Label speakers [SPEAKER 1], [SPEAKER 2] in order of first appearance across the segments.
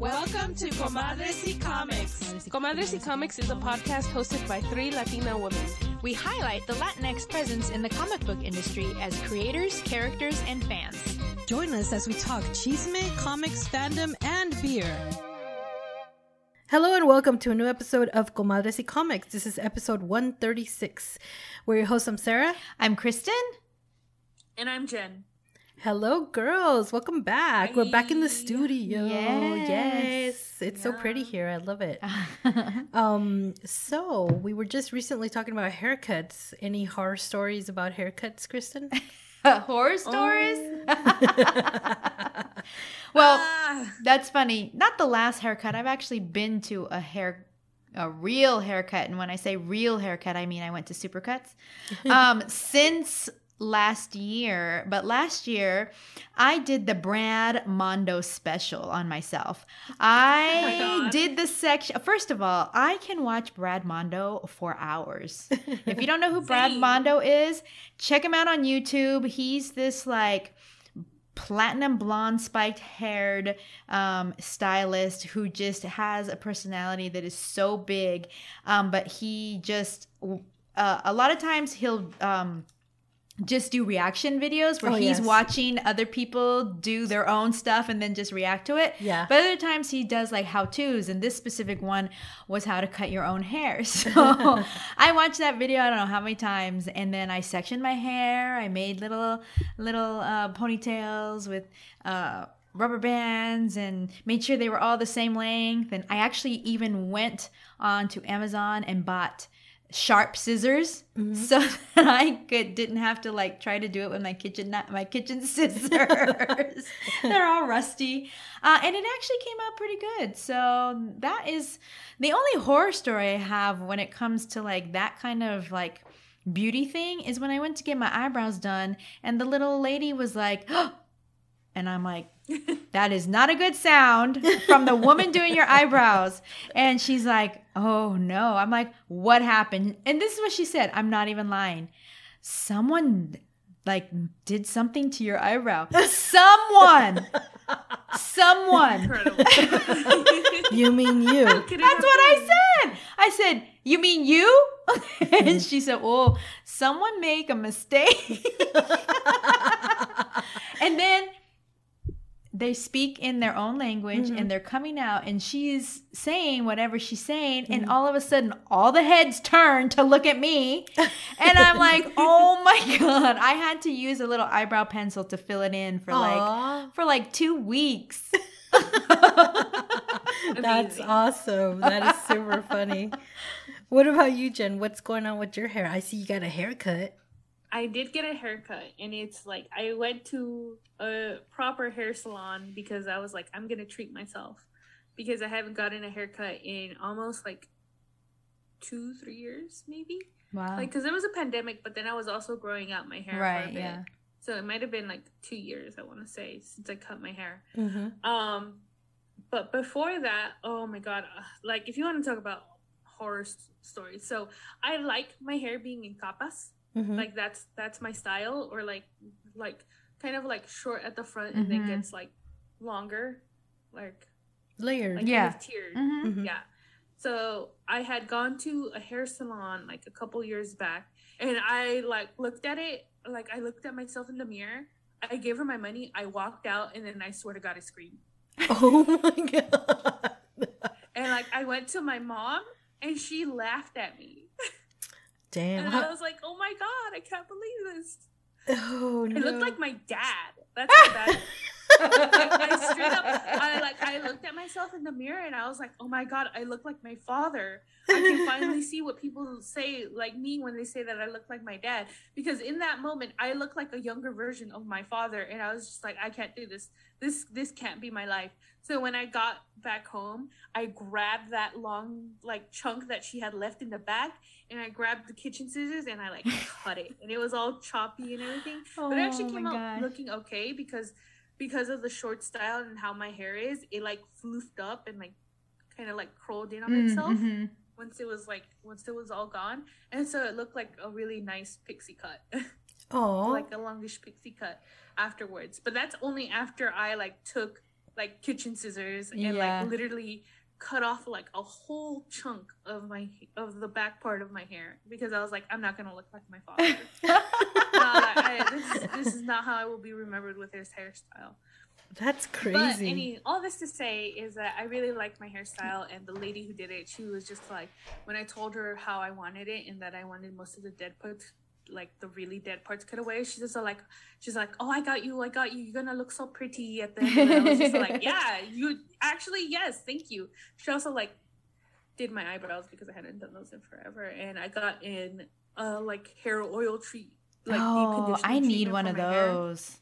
[SPEAKER 1] Welcome to Comadres y Comics. Comadres y Comics is a podcast hosted by three Latina women.
[SPEAKER 2] We highlight the Latinx presence in the comic book industry as creators, characters, and fans.
[SPEAKER 3] Join us as we talk chisme, comics, fandom, and beer.
[SPEAKER 4] Hello and welcome to a new episode of Comadres y Comics. This is episode 136. We're your hosts. I'm Sarah.
[SPEAKER 2] I'm Kristen.
[SPEAKER 1] And I'm Jen.
[SPEAKER 4] Hello, girls. Welcome back. We're back in the studio.
[SPEAKER 2] Yes.
[SPEAKER 4] Yes. It's so pretty here. I love it. um, so we were just recently talking about haircuts. Any horror stories about haircuts, Kristen?
[SPEAKER 2] Horror stories? well,
[SPEAKER 1] Ah,
[SPEAKER 2] that's funny. Not the last haircut. I've actually been to a hair a real haircut and when I say real haircut, I mean I went to Supercuts. Um since last year, but last year I did the Brad Mondo special on myself. I
[SPEAKER 1] God.
[SPEAKER 2] did the section First of all, I can watch Brad Mondo for hours. if you don't know who Brad Mondo is, check him out on YouTube. He's this like platinum blonde spiked haired um, stylist who just has a personality that is so big um, but he just uh, a lot of times he'll um, just do reaction videos where
[SPEAKER 4] Oh,
[SPEAKER 2] he's
[SPEAKER 4] yes.
[SPEAKER 2] watching other people do their own stuff and then just react to it
[SPEAKER 4] Yeah.
[SPEAKER 2] but other times he does like how to's, and this specific one was how to cut your own hair. So I watched that video I don't know how many times, and then I sectioned my hair. I made little little uh, ponytails with. Uh, rubber bands and made sure they were all the same length and i actually even went onto amazon and bought sharp scissors so that i could didn't have to like try to do it with my kitchen my kitchen scissors. They're all rusty. Uh, and it actually came out pretty good. So that is the only horror story i have when it comes to like that kind of like beauty thing is when i went to get my eyebrows done and the little lady was like and i'm like that is not a good sound from the woman doing your eyebrows. And she's like, oh no. I'm like, what happened? And this is what she said. I'm not even lying. Someone like did something to your eyebrow. Someone. Someone.
[SPEAKER 1] incredible.
[SPEAKER 4] you mean you?
[SPEAKER 2] That's what I said. I said, You mean you? and she said, Oh, someone make a mistake. and then they speak in their own language and mm-hmm. they're coming out and she's saying whatever she's saying and mm-hmm. all of a sudden all the heads turn to look at me and i'm like oh my god i had to use a little eyebrow pencil to fill it in for like for like two weeks
[SPEAKER 4] That's awesome. That is super funny. What about you, Jen? What's going on with your hair? I see you got a haircut.
[SPEAKER 1] I did get a haircut, and it's like I went to a proper hair salon because I was like, I'm gonna treat myself because I haven't gotten a haircut in almost like two, three years, maybe.
[SPEAKER 2] wow
[SPEAKER 1] Like, because there was a pandemic, but then I was also growing out my hair. for a
[SPEAKER 2] right
[SPEAKER 1] bit.
[SPEAKER 2] yeah
[SPEAKER 1] So it might have been like two years, I want to say, since I cut my hair.
[SPEAKER 4] Mm-hmm.
[SPEAKER 1] Um, but before that, oh my god, uh, like if you want to talk about horror s- stories, so I like my hair being in capas,
[SPEAKER 4] Mm-hmm.
[SPEAKER 1] like that's that's my style, or like like kind of like short at the front and then
[SPEAKER 2] Mhm.
[SPEAKER 1] gets like longer, like
[SPEAKER 4] Layered.
[SPEAKER 1] like
[SPEAKER 2] Yeah.
[SPEAKER 1] kind of tiered.
[SPEAKER 2] Mhm.
[SPEAKER 4] Mhm.
[SPEAKER 1] Yeah. So I had gone to a hair salon like a couple years back and I like looked at it, like I looked at myself in the mirror. I gave her my money. I walked out and then I swear to God, I screamed.
[SPEAKER 4] Oh my god.
[SPEAKER 1] And like I went to my mom and she laughed at me.
[SPEAKER 4] Damn.
[SPEAKER 1] And
[SPEAKER 4] How-
[SPEAKER 1] I was like, oh my God, I can't believe this.
[SPEAKER 4] oh no.
[SPEAKER 1] It looked like my dad. That's how bad. I straight up, I like, I looked at myself in the mirror and I was like, oh my god, I look like my father. I can finally see what people say like me when they say that I look like my dad. Because in that moment, I look like a younger version of my father, and I was just like, I can't do this. This this can't be my life. So when I got back home, I grabbed that long like chunk that she had left in the back, and I grabbed the kitchen scissors and I like cut it, and it was all choppy and everything but it actually
[SPEAKER 2] Oh
[SPEAKER 1] came out
[SPEAKER 2] gosh.
[SPEAKER 1] looking okay because because of the short style and how my hair is it like floofed up and like kind of like curled in on
[SPEAKER 2] Mm,
[SPEAKER 1] itself
[SPEAKER 2] mhm.
[SPEAKER 1] once it was like once it was all gone and so it looked like a really nice pixie cut
[SPEAKER 4] Oh.
[SPEAKER 1] like a longish pixie cut afterwards but that's only after i like took like kitchen scissors and
[SPEAKER 2] Yeah.
[SPEAKER 1] like literally cut off like a whole chunk of my of the back part of my hair because I was like, I'm not gonna look like my father. no, I, this, is, this is not how I will be remembered with his hairstyle.
[SPEAKER 4] That's crazy.
[SPEAKER 1] But any all this to say is that I really like my hairstyle, and the lady who did it, she was just like when I told her how I wanted it and that I wanted most of the dead parts, like the really dead parts, cut away. She's just like, she's like, oh, I got you, I got you. You're gonna look so pretty at the end. And I was just like, yeah, you actually, yes, thank you. She also like did my eyebrows because I hadn't done those in forever, and I got in uh like hair oil treat. Like
[SPEAKER 2] oh, I need one of
[SPEAKER 1] my hair.
[SPEAKER 2] those.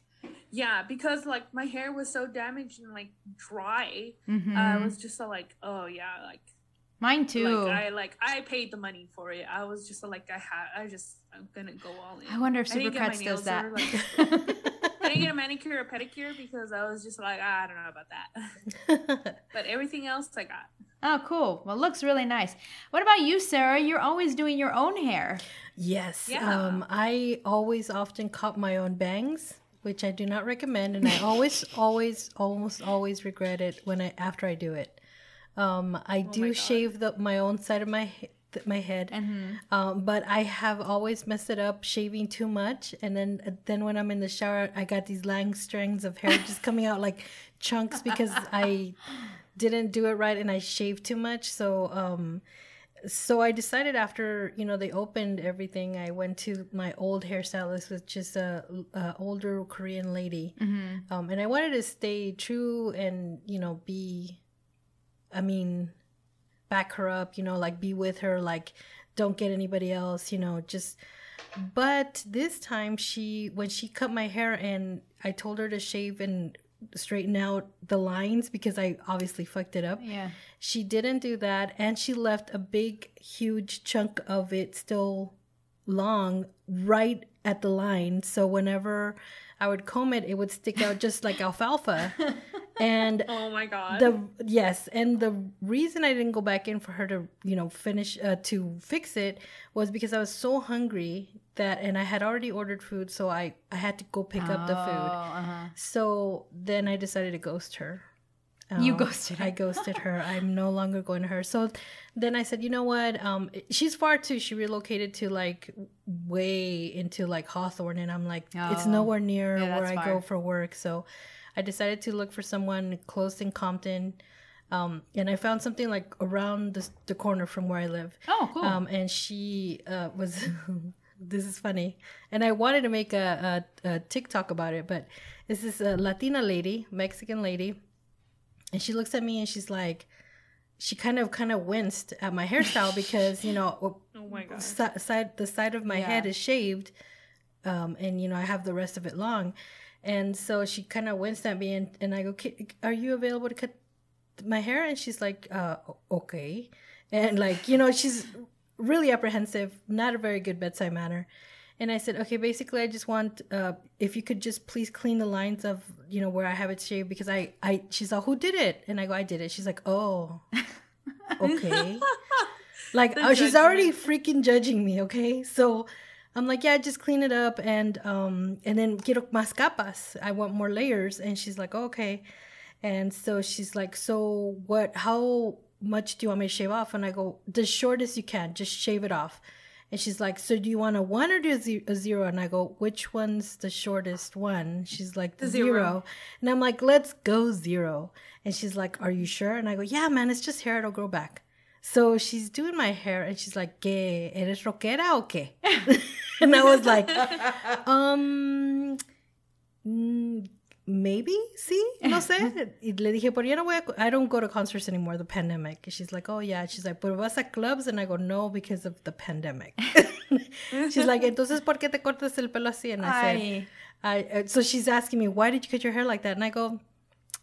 [SPEAKER 1] Yeah, because like my hair was so damaged and like dry.
[SPEAKER 2] Mhm.
[SPEAKER 1] I was just so like, oh yeah, like
[SPEAKER 2] Mine too.
[SPEAKER 1] like I like I paid the money for it. I was just like I had I just I'm gonna go all in.
[SPEAKER 2] I wonder if
[SPEAKER 1] I didn't get my
[SPEAKER 2] Supercuts does that.
[SPEAKER 1] or, like- I didn't get a manicure or pedicure because I was just like "Ah, I don't know about that. but everything else I got.
[SPEAKER 2] oh, cool. Well, it looks really nice. What about you, Sarah? You're always doing your own hair.
[SPEAKER 4] Yes.
[SPEAKER 1] Yeah.
[SPEAKER 4] Um, I always often cut my own bangs, which I do not recommend, and I always, always, almost always regret it when I after I do it. Um, I do
[SPEAKER 1] Oh God.
[SPEAKER 4] shave the my own side of my my head,
[SPEAKER 2] Mm-hmm.
[SPEAKER 4] um, but I have always messed it up shaving too much, and then then when I'm in the shower, I got these long strands of hair just coming out like chunks because I didn't do it right and I shaved too much. So um so I decided after you know they opened everything, I went to my old hairstylist, which is a, a older Korean lady, um, and I wanted to stay true and you know be, I mean, back her up, you know, like be with her, like don't get anybody else, you know, just. But this time she when she cut my hair and I told her to shave and straighten out the lines because I obviously fucked it up.
[SPEAKER 2] Yeah.
[SPEAKER 4] She didn't do that, and she left a big, huge chunk of it still long right at the line. So whenever I would comb it, it would stick out just like alfalfa. And
[SPEAKER 1] Oh my god.
[SPEAKER 4] the yes, and the reason I didn't go back in for her to you know finish uh, to fix it was because I was so hungry that, and I had already ordered food, so I I had to go pick up the food.
[SPEAKER 2] Oh, uh-huh.
[SPEAKER 4] So then I decided to ghost her.
[SPEAKER 2] You
[SPEAKER 4] Um,
[SPEAKER 2] ghosted her.
[SPEAKER 4] I ghosted her. I'm no longer going to her. So then I said, you know what? Um, she's far too. She relocated to like way into like Hawthorne, and I'm like, it's
[SPEAKER 2] Oh.
[SPEAKER 4] nowhere near
[SPEAKER 2] Yeah,
[SPEAKER 4] where I
[SPEAKER 2] far.
[SPEAKER 4] go for work. So I decided to look for someone close in Compton. Um, and I found something like around the, the corner from where I live.
[SPEAKER 2] Oh, cool.
[SPEAKER 4] Um, and she uh, was, this is funny. And I wanted to make a, a, a TikTok about it, but this is a Latina lady, Mexican lady. And she looks at me and she's like, she kind of kind of winced at my hairstyle because you know
[SPEAKER 1] oh my god.
[SPEAKER 4] si- side the side of my
[SPEAKER 2] Yeah.
[SPEAKER 4] head is shaved, um, and you know I have the rest of it long, and so she kind of winced at me and, and I go, "Are you available to cut my hair?" And she's like, uh, "Okay," and like you know she's really apprehensive, not a very good bedside manner. And I said, okay, basically, I just want uh, if you could just please clean the lines of you know where I have it shaved because I I she's like, who did it? And I go, I did it. She's like, oh, okay. like oh, she's already freaking judging me. Okay, so I'm like, yeah, just clean it up and um and then quiero más capas. I want more layers. And she's like, okay. And so she's like, so what? How much do you want me to shave off? And I go, the shortest you can. Just shave it off. And she's like, so do you want a one or do a zero? And I go, which one's the shortest one? She's like, the,
[SPEAKER 1] The
[SPEAKER 4] zero.
[SPEAKER 1] zero.
[SPEAKER 4] And I'm like, let's go zero. And she's like, are you sure? And I go, yeah, man, it's just hair. It'll grow back. So she's doing my hair and she's like, ¿Qué? ¿Eres rockera o qué? and I was like, um, mm, maybe, sí, no sé. Y le dije, pero ya no voy a, I don't go to concerts anymore, the pandemic. And she's like, oh yeah. She's like, pero vas a clubs? And I go, no, because of the pandemic. she's like, entonces, ¿por qué te cortas el pelo así? And I said, I, uh, so she's asking me, why did you cut your hair like that? And I go,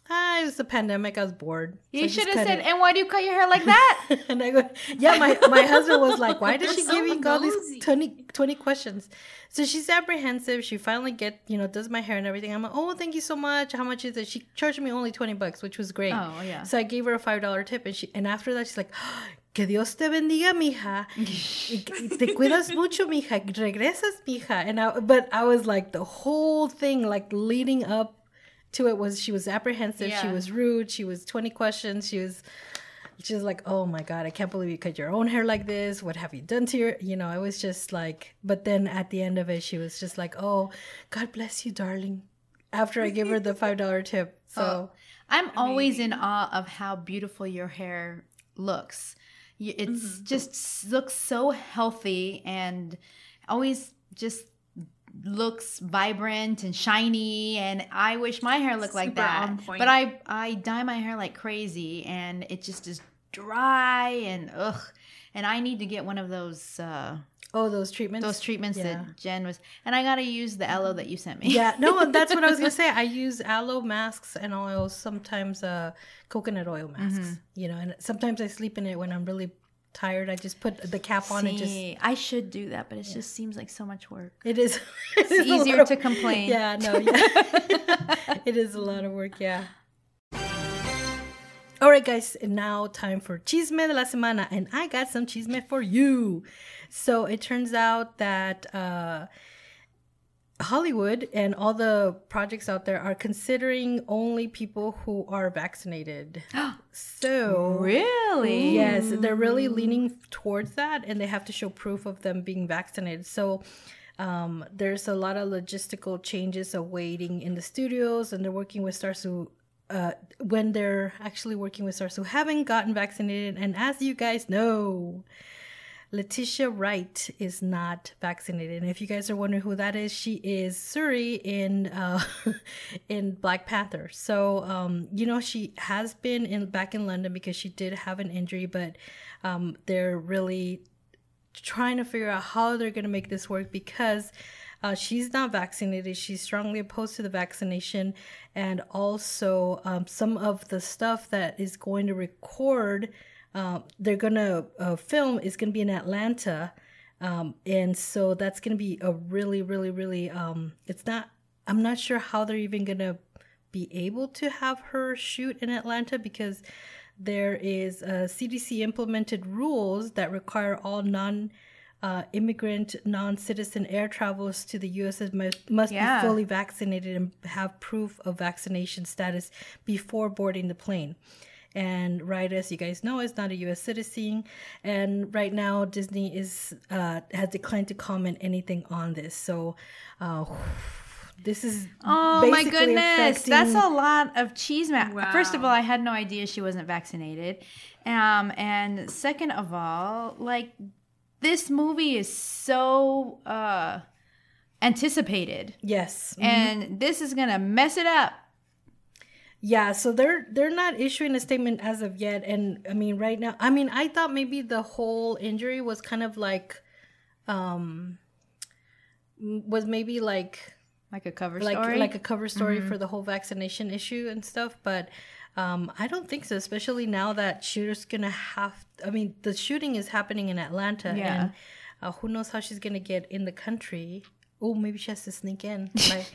[SPEAKER 4] ah, it was the pandemic. I was bored. So
[SPEAKER 2] You
[SPEAKER 4] just
[SPEAKER 2] should have said,
[SPEAKER 4] it."
[SPEAKER 2] and why do you cut your hair like that?
[SPEAKER 4] and I go, yeah, my, my husband was like, why does she
[SPEAKER 1] You're
[SPEAKER 4] give
[SPEAKER 1] so
[SPEAKER 4] you all these
[SPEAKER 1] nosy.
[SPEAKER 4] 20, 20 questions? So she's apprehensive. She finally get, you know, does my hair and everything. I'm like, oh, thank you so much. How much is it? She charged me only 20 bucks, which was great.
[SPEAKER 2] Oh, yeah.
[SPEAKER 4] So I gave her a $5 tip and she, and after that, she's like, que Dios te bendiga, mija. Te cuidas mucho, mija. Regresas, mija. And I, but I was like, the whole thing, like leading up to it was she was apprehensive, she was rude, she was 20 questions, she was she was like, "Oh my god, I can't believe you cut your own hair like this. What have you done to your, you know, it was just like but then at the end of it she was just like, "Oh, God bless you, darling." After I give her the $5 tip. So,
[SPEAKER 2] Oh, I'm always in awe of how beautiful your hair looks. Y- It's
[SPEAKER 1] Mm-hmm.
[SPEAKER 2] just looks so healthy and always just looks vibrant and shiny and I wish my hair looked like that. But I I dye my hair like crazy and it just is dry and ugh and I need to get one of those uh
[SPEAKER 4] oh, those treatments.
[SPEAKER 2] those treatments
[SPEAKER 4] Yeah.
[SPEAKER 2] that Jen was and I got to use the aloe that you sent me.
[SPEAKER 4] yeah, no, that's what I was gonna say. I use aloe masks and oils, sometimes uh, coconut oil masks.
[SPEAKER 2] Mm-hmm.
[SPEAKER 4] You know, and sometimes I sleep in it when I'm really tired. I just put the cap on and just.
[SPEAKER 2] See, I should do that, but it just seems like so much work.
[SPEAKER 4] It is. It is a
[SPEAKER 2] easier to complain.
[SPEAKER 4] Yeah, no, yeah. it is a lot of work. Yeah. All right, guys, now time for Chisme de la Semana. And I got some chisme for you. So it turns out that uh, Hollywood and all the projects out there are considering only people who are vaccinated. so.
[SPEAKER 2] Really?
[SPEAKER 4] Yes, they're really leaning towards that, and they have to show proof of them being vaccinated. So um, there's a lot of logistical changes awaiting in the studios, and they're working with stars who, uh, when they're actually working with stars who haven't gotten vaccinated. And as you guys know, Letitia Wright is not vaccinated. And if you guys are wondering who that is, she is Shuri in uh, in Black Panther. So um, you know she has been in back in London because she did have an injury, but um, they're really trying to figure out how they're going to make this work because uh, she's not vaccinated. She's strongly opposed to the vaccination, and also um, some of the stuff that is going to record, uh, they're gonna uh, film is gonna be in Atlanta, um, and so that's gonna be a really, really, really. Um, it's not. I'm not sure how they're even gonna be able to have her shoot in Atlanta because there is uh, CDC implemented rules that require all non uh, immigrant, non citizen air travels to the U.S. must, must
[SPEAKER 2] Yeah.
[SPEAKER 4] be fully vaccinated and have proof of vaccination status before boarding the plane. And Wright as you guys know, is not a U.S. citizen, and right now Disney is uh, has declined to comment anything on this. So, uh, this is
[SPEAKER 2] Oh my
[SPEAKER 4] basically
[SPEAKER 2] goodness, that's a lot of cheese. Ma- First of all, I had no idea she wasn't vaccinated, um, and second of all, like this movie is so uh, anticipated,
[SPEAKER 4] yes.
[SPEAKER 2] and this is gonna mess it up.
[SPEAKER 4] Yeah, so they're they're not issuing a statement as of yet, and I mean right now, I mean I thought maybe the whole injury was kind of like, um, was maybe like
[SPEAKER 2] Like a cover
[SPEAKER 4] like
[SPEAKER 2] story.
[SPEAKER 4] like a cover story for the whole vaccination issue and stuff, but um, I don't think so. Especially now that shooter's gonna have. I mean, the shooting is happening in Atlanta,
[SPEAKER 2] Yeah.
[SPEAKER 4] and uh, who knows how she's gonna get in the country. Oh, maybe she has to sneak in, like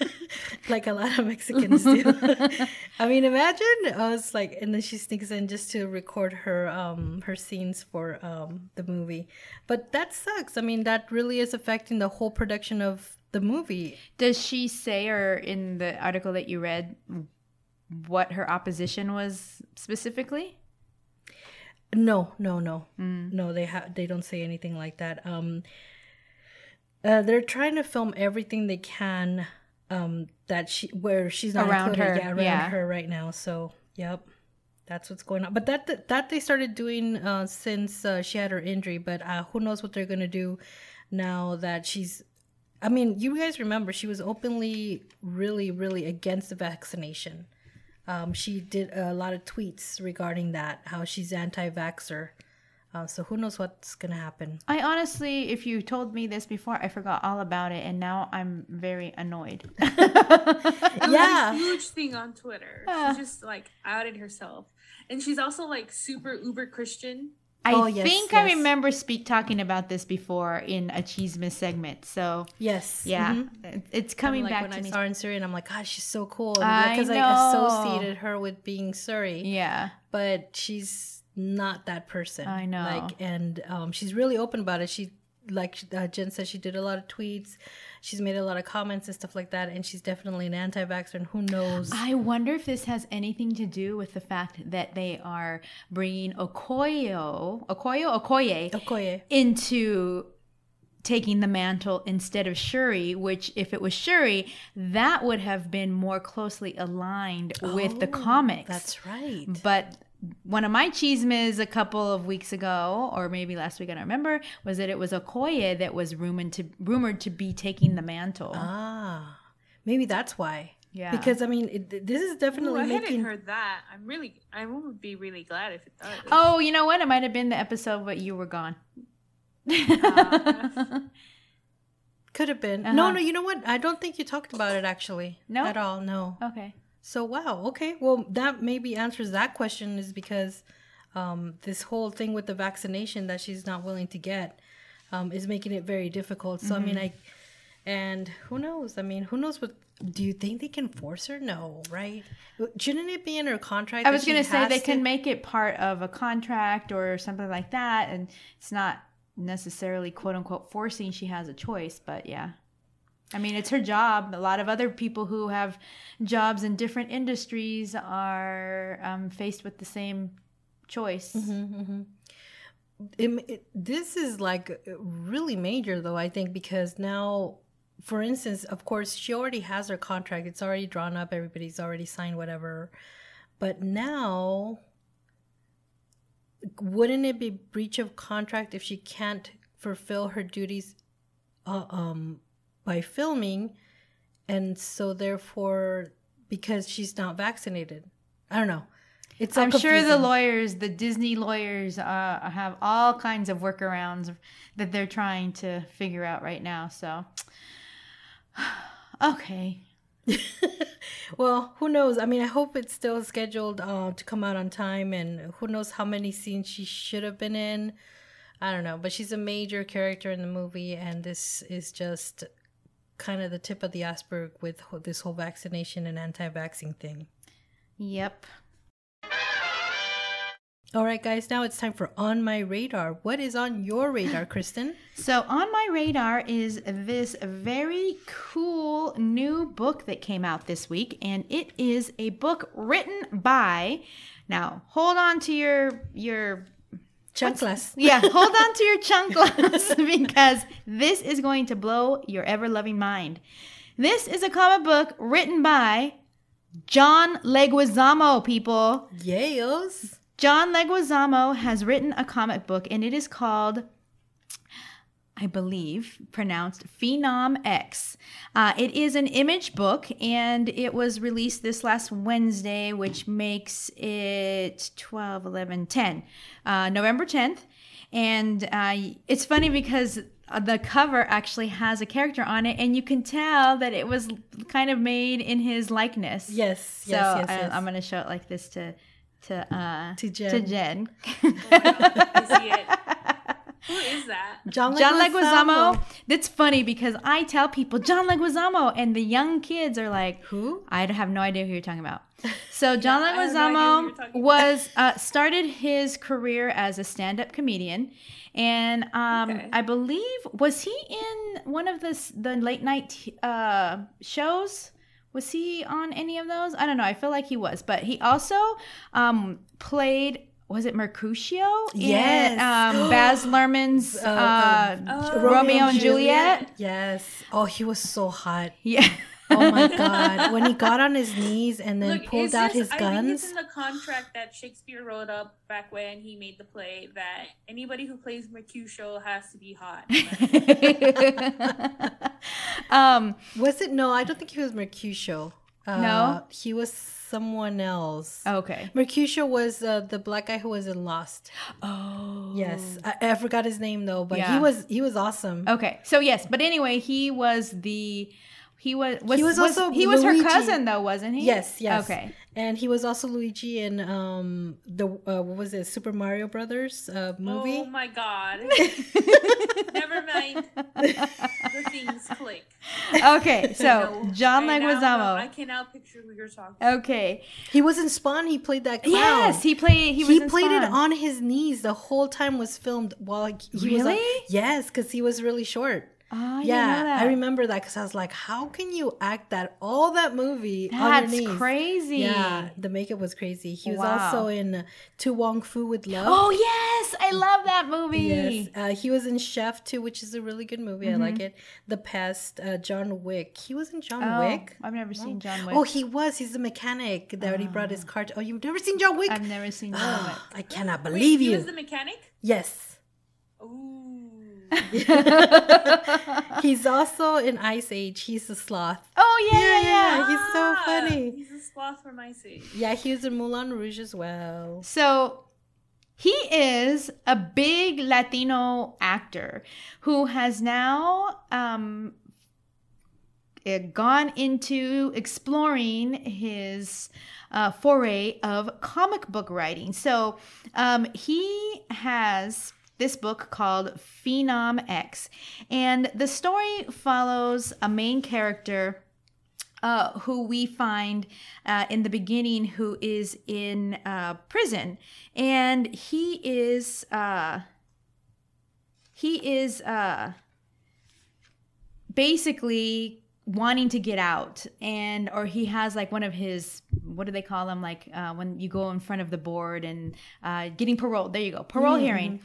[SPEAKER 4] like a lot of Mexicans do. I mean, imagine us like, and then she sneaks in just to record her um her scenes for um the movie. But that sucks. I mean, that really is affecting the whole production of the movie.
[SPEAKER 2] Does she say, or in the article that you read, what her opposition was specifically?
[SPEAKER 4] No, no, no, no. They have they don't say anything like that. Um, uh, they're trying to film everything they can. Um, that she where she's not
[SPEAKER 2] Around
[SPEAKER 4] included,
[SPEAKER 2] her,
[SPEAKER 4] yeah, around
[SPEAKER 2] yeah.
[SPEAKER 4] her right now. So, yep, that's what's going on. But that that, that they started doing uh, since uh, she had her injury. But uh, who knows what they're gonna do now that she's. I mean, you guys remember she was openly really, really against the vaccination. Um, she did a lot of tweets regarding that, how she's anti-vaxxer. Uh, so who knows what's gonna happen?
[SPEAKER 2] I honestly, if you told me this before, I forgot all about it, and now I'm very annoyed.
[SPEAKER 4] Yeah.
[SPEAKER 1] a huge thing on Twitter. She just like outed herself, and she's also like super uber Christian.
[SPEAKER 2] I
[SPEAKER 4] Oh, yes,
[SPEAKER 2] think I remember speak talking about this before in a Cheesemas segment. So
[SPEAKER 4] Yes.
[SPEAKER 2] yeah,
[SPEAKER 4] Mhm.
[SPEAKER 2] it's
[SPEAKER 4] I'm
[SPEAKER 2] coming
[SPEAKER 4] like
[SPEAKER 2] back
[SPEAKER 4] when
[SPEAKER 2] to
[SPEAKER 4] I
[SPEAKER 2] me.
[SPEAKER 4] saw her in Shuri, and I'm like, God, she's so cool.
[SPEAKER 2] I
[SPEAKER 4] Because I,
[SPEAKER 2] know.
[SPEAKER 4] associated her with being Shuri,
[SPEAKER 2] Yeah,
[SPEAKER 4] but she's not that person.
[SPEAKER 2] I know.
[SPEAKER 4] Like, and um, she's really open about it. She like uh, Jen said, she did a lot of tweets. She's made a lot of comments and stuff like that, and she's definitely an anti-vaxxer. And who knows?
[SPEAKER 2] I wonder if this has anything to do with the fact that they are bringing Okoyo, Okoyo, Okoye
[SPEAKER 4] Okoye.
[SPEAKER 2] into taking the mantle instead of Shuri, which if it was Shuri, that would have been more closely aligned with the
[SPEAKER 4] Oh,
[SPEAKER 2] comics.
[SPEAKER 4] That's right.
[SPEAKER 2] But one of my chismes a couple of weeks ago, or maybe last week, I don't remember, was that it was Okoye that was rumored to rumored to be taking the mantle.
[SPEAKER 4] Ah, maybe that's why.
[SPEAKER 2] Yeah.
[SPEAKER 4] Because I mean, it, this is
[SPEAKER 1] Ooh,
[SPEAKER 4] definitely
[SPEAKER 1] I hadn't heard that. I'm really, I would be really glad if it does.
[SPEAKER 2] oh, you know what? It might have been the episode, but you were gone.
[SPEAKER 1] Uh,
[SPEAKER 4] Could have been.
[SPEAKER 2] Uh-huh.
[SPEAKER 4] No, no. You know what? I don't think you talked about it actually.
[SPEAKER 2] No?
[SPEAKER 4] at all. No.
[SPEAKER 2] okay.
[SPEAKER 4] So wow, okay. Well, that maybe answers that question is because um, this whole thing with the vaccination that she's not willing to get um, is making it very difficult. So I mean, I and who knows? I mean, who knows what? Do you think they can force her? No, right? Shouldn't it be in her contract?
[SPEAKER 2] I was going to say they
[SPEAKER 4] to-
[SPEAKER 2] can make it part of a contract or something like that, and it's not necessarily quote unquote forcing she has a choice, but yeah. I mean, it's her job. A lot of other people who have jobs in different industries are um, faced with the same choice.
[SPEAKER 4] Mm-hmm. it, it- this is like really major though i think because now for instance of course she already has her contract it's already drawn up everybody's already signed whatever but now wouldn't it be breach of contract if she can't fulfill her duties uh, um by filming and so therefore because she's not vaccinated i don't know it's
[SPEAKER 2] I'm sure the lawyers, the Disney lawyers, uh, have all kinds of workarounds that they're trying to figure out right now. So, okay.
[SPEAKER 4] well, who knows? I mean, I hope it's still scheduled uh, to come out on time, and who knows how many scenes she should have been in. I don't know, but she's a major character in the movie, and this is just kind of the tip of the iceberg with this whole vaccination and anti-vaxxing thing.
[SPEAKER 2] Yep.
[SPEAKER 4] All right, guys, now it's time for On My Radar. What is on your radar, Kristen?
[SPEAKER 2] So, on my radar is this very cool new book that came out this week, and it is a book written by. Now, hold on to your your
[SPEAKER 4] Chanclas.
[SPEAKER 2] yeah, hold on to your chanclas because this is going to blow your ever loving mind. This is a comic book written by John Leguizamo, people.
[SPEAKER 4] Yayos.
[SPEAKER 2] John Leguizamo has written a comic book, and it is called, I believe, pronounced Phenom X. Uh, it is an image book, and it was released this last Wednesday, which makes it 12, 11, 10, uh, November 10th. And uh, it's funny because the cover actually has a character on it, and you can tell that it was kind of made in his likeness.
[SPEAKER 4] Yes,
[SPEAKER 2] So
[SPEAKER 4] yes, yes,
[SPEAKER 2] I,
[SPEAKER 4] yes.
[SPEAKER 2] I'm going to show it like this to to uh
[SPEAKER 4] To Jen.
[SPEAKER 2] to Jen.
[SPEAKER 1] I see it. Who is that?
[SPEAKER 4] John
[SPEAKER 2] John Leguizamo. That's funny because I tell people John Leguizamo, and the young kids are like,
[SPEAKER 4] Who?
[SPEAKER 2] I have no idea who you're talking about. So John
[SPEAKER 1] I have no idea who you're
[SPEAKER 2] Leguizamo was uh, started his career as a stand-up comedian, and um,
[SPEAKER 1] Okay.
[SPEAKER 2] I believe was he in one of the the late night uh, shows. Was he on any of those? I don't know. I feel like he was, but he also um, played. Was it Mercutio? in, um, Baz Luhrmann's
[SPEAKER 4] Uh,
[SPEAKER 2] uh,
[SPEAKER 1] Oh,
[SPEAKER 2] Romeo and Juliet.
[SPEAKER 4] Yes. Oh, he was so hot.
[SPEAKER 2] Yeah.
[SPEAKER 4] Oh my god! When he got on his knees and then
[SPEAKER 1] Look,
[SPEAKER 4] pulled out
[SPEAKER 1] this-
[SPEAKER 4] his
[SPEAKER 1] I think
[SPEAKER 4] guns.
[SPEAKER 1] it's in the contract that Shakespeare wrote up back when he made the play that anybody who plays Mercutio has to be hot.
[SPEAKER 2] um,
[SPEAKER 4] Was it? No, I don't think he was Mercutio. Uh,
[SPEAKER 2] No?
[SPEAKER 4] he was someone else.
[SPEAKER 2] okay.
[SPEAKER 4] Mercutio was uh, the black guy who was in Lost.
[SPEAKER 2] Oh.
[SPEAKER 4] Yes, I, I forgot his name though, but he was he was awesome.
[SPEAKER 2] Okay. So yes, but anyway, he was the he was was
[SPEAKER 4] He was also
[SPEAKER 2] he was
[SPEAKER 4] Luigi.
[SPEAKER 2] her cousin though, wasn't he?
[SPEAKER 4] Yes, yes.
[SPEAKER 2] Okay.
[SPEAKER 4] And he was also Luigi in um the uh, what was it Super Mario Brothers uh, movie.
[SPEAKER 1] Oh my god. Never mind. The things click.
[SPEAKER 2] Okay, so
[SPEAKER 1] No,
[SPEAKER 2] John
[SPEAKER 1] I now know- I
[SPEAKER 2] Leguizamo.
[SPEAKER 1] can now picture who you're talking.
[SPEAKER 2] Okay.
[SPEAKER 4] He was in Spawn. He played that clown.
[SPEAKER 2] Yes, he played. He,
[SPEAKER 4] He,
[SPEAKER 2] was in
[SPEAKER 4] played it on his knees the whole time was filmed while he was on-
[SPEAKER 2] Really?
[SPEAKER 4] yes, because he was really short.
[SPEAKER 2] Oh, I
[SPEAKER 4] yeah. I remember that because I was like, how can you act that all that movie
[SPEAKER 2] That's
[SPEAKER 4] your knees?
[SPEAKER 2] crazy.
[SPEAKER 4] Yeah, the makeup was crazy. He was
[SPEAKER 2] Wow.
[SPEAKER 4] also in uh, To Wong Foo with Love.
[SPEAKER 2] Oh yes, I love that movie.
[SPEAKER 4] Yes, uh, he was in Chef too, which is a really good movie. I like
[SPEAKER 2] Mm-hmm.
[SPEAKER 4] it. The Pest, uh, John Wick. He was in John
[SPEAKER 2] Oh,
[SPEAKER 4] Wick.
[SPEAKER 2] I've never seen John Wick.
[SPEAKER 4] Oh, he was. He's the mechanic that he brought his car. To. Oh, you've never seen John Wick?
[SPEAKER 2] I've never seen John Wick.
[SPEAKER 4] I cannot
[SPEAKER 1] Wait,
[SPEAKER 4] believe
[SPEAKER 1] he
[SPEAKER 4] you.
[SPEAKER 1] was the mechanic?
[SPEAKER 4] yes.
[SPEAKER 1] Ooh.
[SPEAKER 4] He's also in Ice Age. He's a sloth.
[SPEAKER 2] Oh yeah, yeah, yeah.
[SPEAKER 4] he's so
[SPEAKER 1] Ah,
[SPEAKER 4] funny.
[SPEAKER 1] He's a sloth from Ice Age.
[SPEAKER 4] Yeah, he was in Moulin Rouge as well.
[SPEAKER 2] So he is a big Latino actor who has now um, eh, gone into exploring his uh, foray of comic book writing. So um, he has this book called Phenom X, and the story follows a main character uh, who we find uh, in the beginning who is in uh, prison. And he is uh, he is uh, basically wanting to get out and or he has like one of his what do they call them? Like uh, when you go in front of the board and uh, getting parole. There you go parole hearing.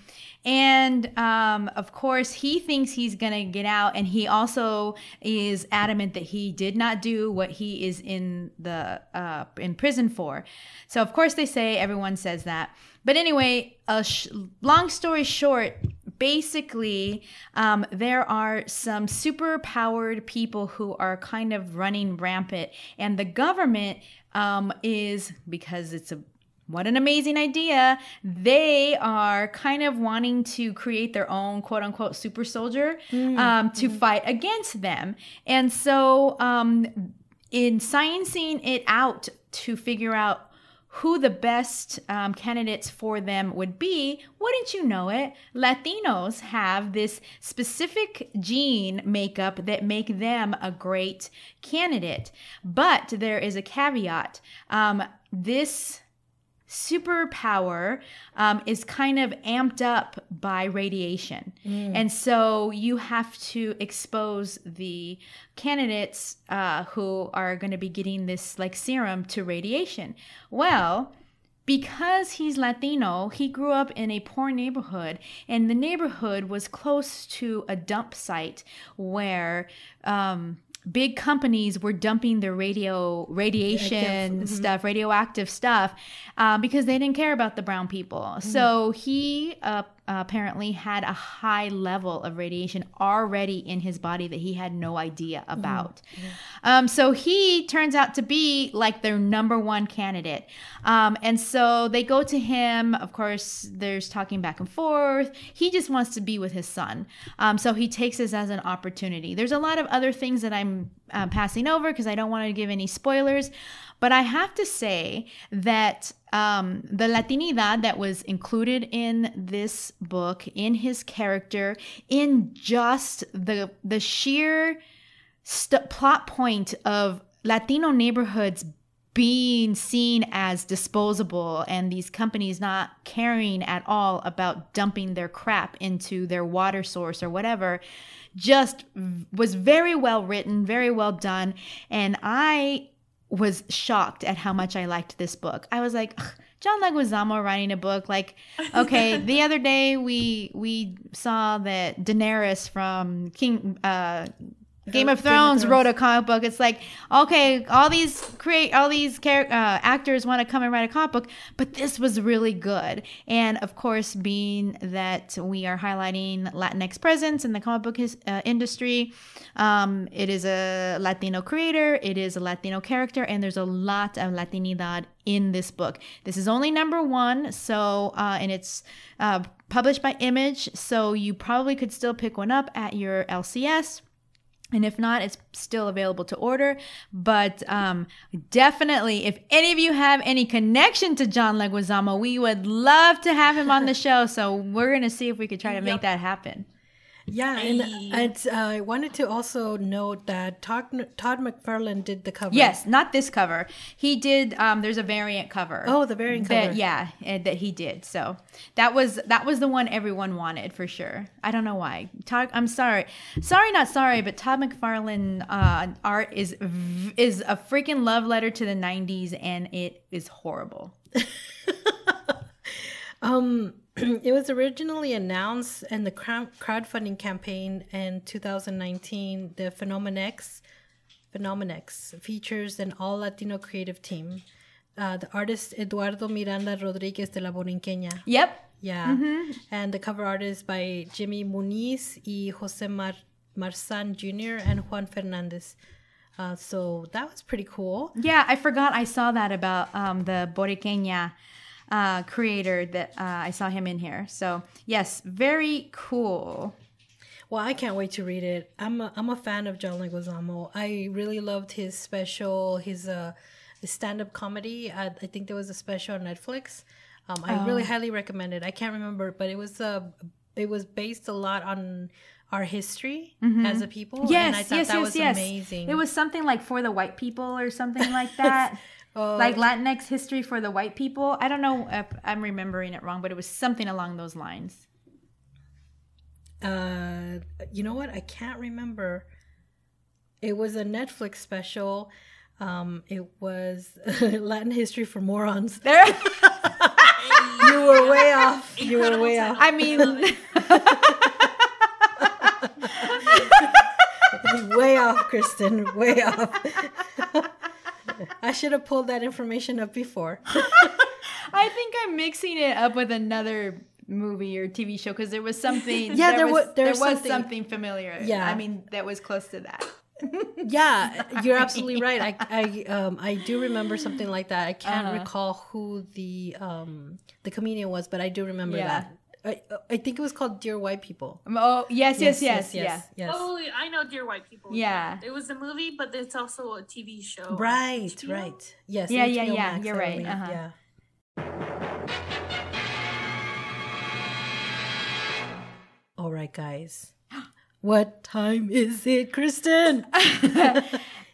[SPEAKER 2] And um, of course he thinks he's gonna get out and he also is adamant that he did not do what he is in the uh, in prison for. So of course they say everyone says that. But anyway a sh- long story short basically um, there are some super powered people who are kind of running rampant and the government um, is because it's a what an amazing idea. They are kind of wanting to create their own quote unquote super soldier um, to fight against them. And so um, in sciencing it out to figure out who the best um, candidates for them would be, wouldn't you know it? Latinos have this specific gene makeup that make them a great candidate. But there is a caveat. Um, this superpower um, is kind of amped up by radiation. And so you have to expose the candidates uh, who are going to be getting this like serum to radiation. Well, because he's Latino, he grew up in a poor neighborhood, and the neighborhood was close to a dump site where um, big companies were dumping their radio radiation stuff, radioactive stuff, uh, because they didn't care about the brown people. So he uh, apparently had a high level of radiation already in his body that he had no idea about. Um, so he turns out to be like their number one candidate. Um, and so they go to him. Of course, there's talking back and forth. He just wants to be with his son. Um, so he takes this as an opportunity. There's a lot of other things that I'm uh, passing over because I don't want to give any spoilers. But I have to say that um, the Latinidad that was included in this book, in his character, in just the the sheer st- plot point of Latino neighborhoods being seen as disposable and these companies not caring at all about dumping their crap into their water source or whatever just was very well written, very well done. And I was shocked at how much I liked this book. I was like, John Leguizamo writing a book like okay the other day we we saw that Daenerys from King uh Game of Thrones
[SPEAKER 4] Thrones.
[SPEAKER 2] wrote a comic book. It's like, okay, all these create all these char- uh, actors want to come and write a comic book, but this was really good. And of course, being that we are highlighting Latinx presence in the comic book his, uh, industry, um, it is a Latino creator, it is a Latino character, and there's a lot of Latinidad in this book. This is only number one, so uh, and it's uh, published by Image, so you probably could still pick one up at your LCS. And if not, it's still available to order. But um, definitely, if any of you have any connection to John Leguizamo, we would love to have him on the show. So we're going to see if we could try to make that happen.
[SPEAKER 4] Yeah, and
[SPEAKER 1] Hey.
[SPEAKER 4] uh, I wanted to also note that Todd, Todd McFarlane did the cover.
[SPEAKER 2] Yes, not this cover. He did. Um, there's a variant cover.
[SPEAKER 4] Oh, the variant
[SPEAKER 2] that,
[SPEAKER 4] cover.
[SPEAKER 2] Yeah, and that he did. So that was that was the one everyone wanted for sure. I don't know why. Todd, I'm sorry, sorry, not sorry, but Todd McFarlane uh, art is is a freaking love letter to the '90s, and it is horrible.
[SPEAKER 4] Um, it was originally announced in the crowdfunding campaign in 2019. The Phenomenex, Phenomenex features an all Latino creative team. Uh, the artist Edgardo Miranda Rodriguez de la Borinqueña.
[SPEAKER 2] Yep.
[SPEAKER 4] Yeah. And the cover art is by Jimmy Muniz y Jose Mar- Marzan Jr. and Juan Fernandez. Uh, so that was pretty cool.
[SPEAKER 2] Yeah, I forgot I saw that about um, the Boriqueña uh, creator that uh, I saw him in here. So yes, very cool.
[SPEAKER 4] Well, I can't wait to read it. I'm a, I'm a fan of John Leguizamo. I really loved his special, his uh, stand-up comedy. I, I think there was a special on Netflix. Um, I really highly recommend it. I can't remember, but it was uh, it was based a lot on our history as a people.
[SPEAKER 2] Yes,
[SPEAKER 4] and I thought
[SPEAKER 2] yes,
[SPEAKER 4] that
[SPEAKER 2] yes,
[SPEAKER 4] was
[SPEAKER 2] yes.
[SPEAKER 4] amazing.
[SPEAKER 2] It was something like for the white people or something like that.
[SPEAKER 4] Oh,
[SPEAKER 2] like Latinx history for the white people. I don't know if I'm remembering it wrong, but it was something along those lines.
[SPEAKER 4] uh, you know what? I can't remember. It was a Netflix special. Um, it was Latin history for morons.
[SPEAKER 2] There,
[SPEAKER 4] You were way off. You were way off.
[SPEAKER 2] I mean,
[SPEAKER 4] way off, Kristen. Way off. I should have pulled that information up before.
[SPEAKER 2] I think I'm mixing it up with another movie or TV show because there was something.
[SPEAKER 4] Yeah, there
[SPEAKER 2] was
[SPEAKER 4] there
[SPEAKER 2] there
[SPEAKER 4] was
[SPEAKER 2] was
[SPEAKER 4] something-
[SPEAKER 2] something familiar.
[SPEAKER 4] Yeah.
[SPEAKER 2] I mean that was close to that.
[SPEAKER 4] Yeah, you're absolutely right. I I um I do remember something like that. I can't
[SPEAKER 2] Uh-huh.
[SPEAKER 4] recall who the um the comedian was, but I do remember
[SPEAKER 2] Yeah.
[SPEAKER 4] that. I I think it was called Dear White People.
[SPEAKER 2] Oh yes, yes, yes,
[SPEAKER 4] yes,
[SPEAKER 2] yeah.
[SPEAKER 4] yes.
[SPEAKER 1] Oh, I know Dear White People.
[SPEAKER 2] Yeah.
[SPEAKER 1] It was a movie, but it's also a TV show.
[SPEAKER 4] Right,
[SPEAKER 1] HBO.
[SPEAKER 4] right. Yes.
[SPEAKER 2] Yeah, yeah,
[SPEAKER 4] HBO
[SPEAKER 2] yeah,
[SPEAKER 4] Max,
[SPEAKER 2] you're right, uh-huh.
[SPEAKER 4] Yeah. All right, guys. What time is it, Kristen?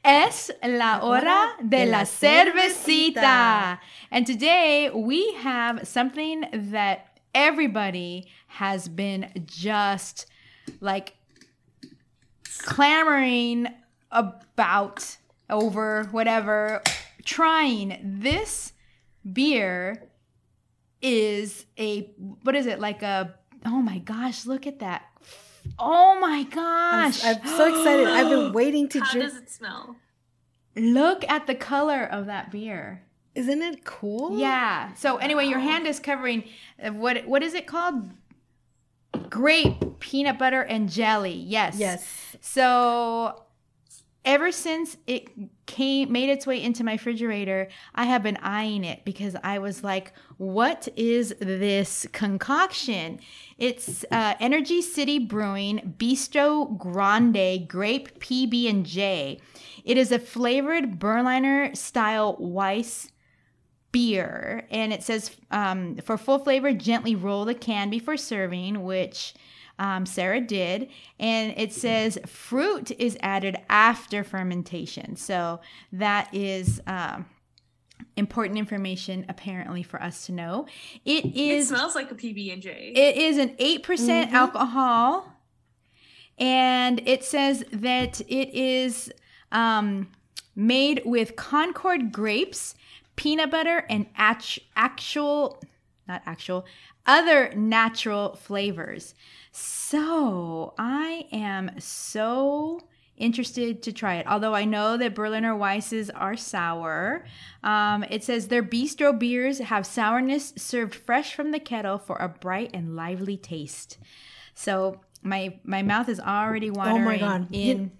[SPEAKER 2] Es la hora de la cervecita. And today we have something that everybody has been just like clamoring about over whatever trying this beer is a what is it like a oh my gosh look at that oh my
[SPEAKER 4] I'm,
[SPEAKER 2] gosh
[SPEAKER 4] I'm so excited. I've been waiting to drink.
[SPEAKER 1] How
[SPEAKER 4] drink.
[SPEAKER 1] does it smell?
[SPEAKER 2] Look at the color of that beer.
[SPEAKER 4] Isn't it cool?
[SPEAKER 2] Yeah. So anyway, your hand is covering uh, what what is it called? Grape, peanut butter and jelly. Yes.
[SPEAKER 4] Yes.
[SPEAKER 2] So ever since it came made its way into my refrigerator, I have been eyeing it because I was like, what is this concoction? It's uh, Energy City Brewing Bistro Grande Grape PB and J. It is a flavored Berliner style Weiss beer, and it says um, for full flavor, gently roll the can before serving, which um, Sarah did, and it says fruit is added after fermentation. So that is um, important information, apparently, for us to know. It
[SPEAKER 1] It
[SPEAKER 2] is
[SPEAKER 1] smells like a PB and J.
[SPEAKER 2] it is an 8% alcohol. And it says that it is um, made with Concord grapes, peanut butter, and act- actual, not actual, other natural flavors. So I am so interested to try it. Although I know that Berliner Weisses are sour. Um, it says their bistro beers have sourness served fresh from the kettle for a bright and lively taste. So my my mouth is already watering.
[SPEAKER 4] God.
[SPEAKER 2] In
[SPEAKER 4] You-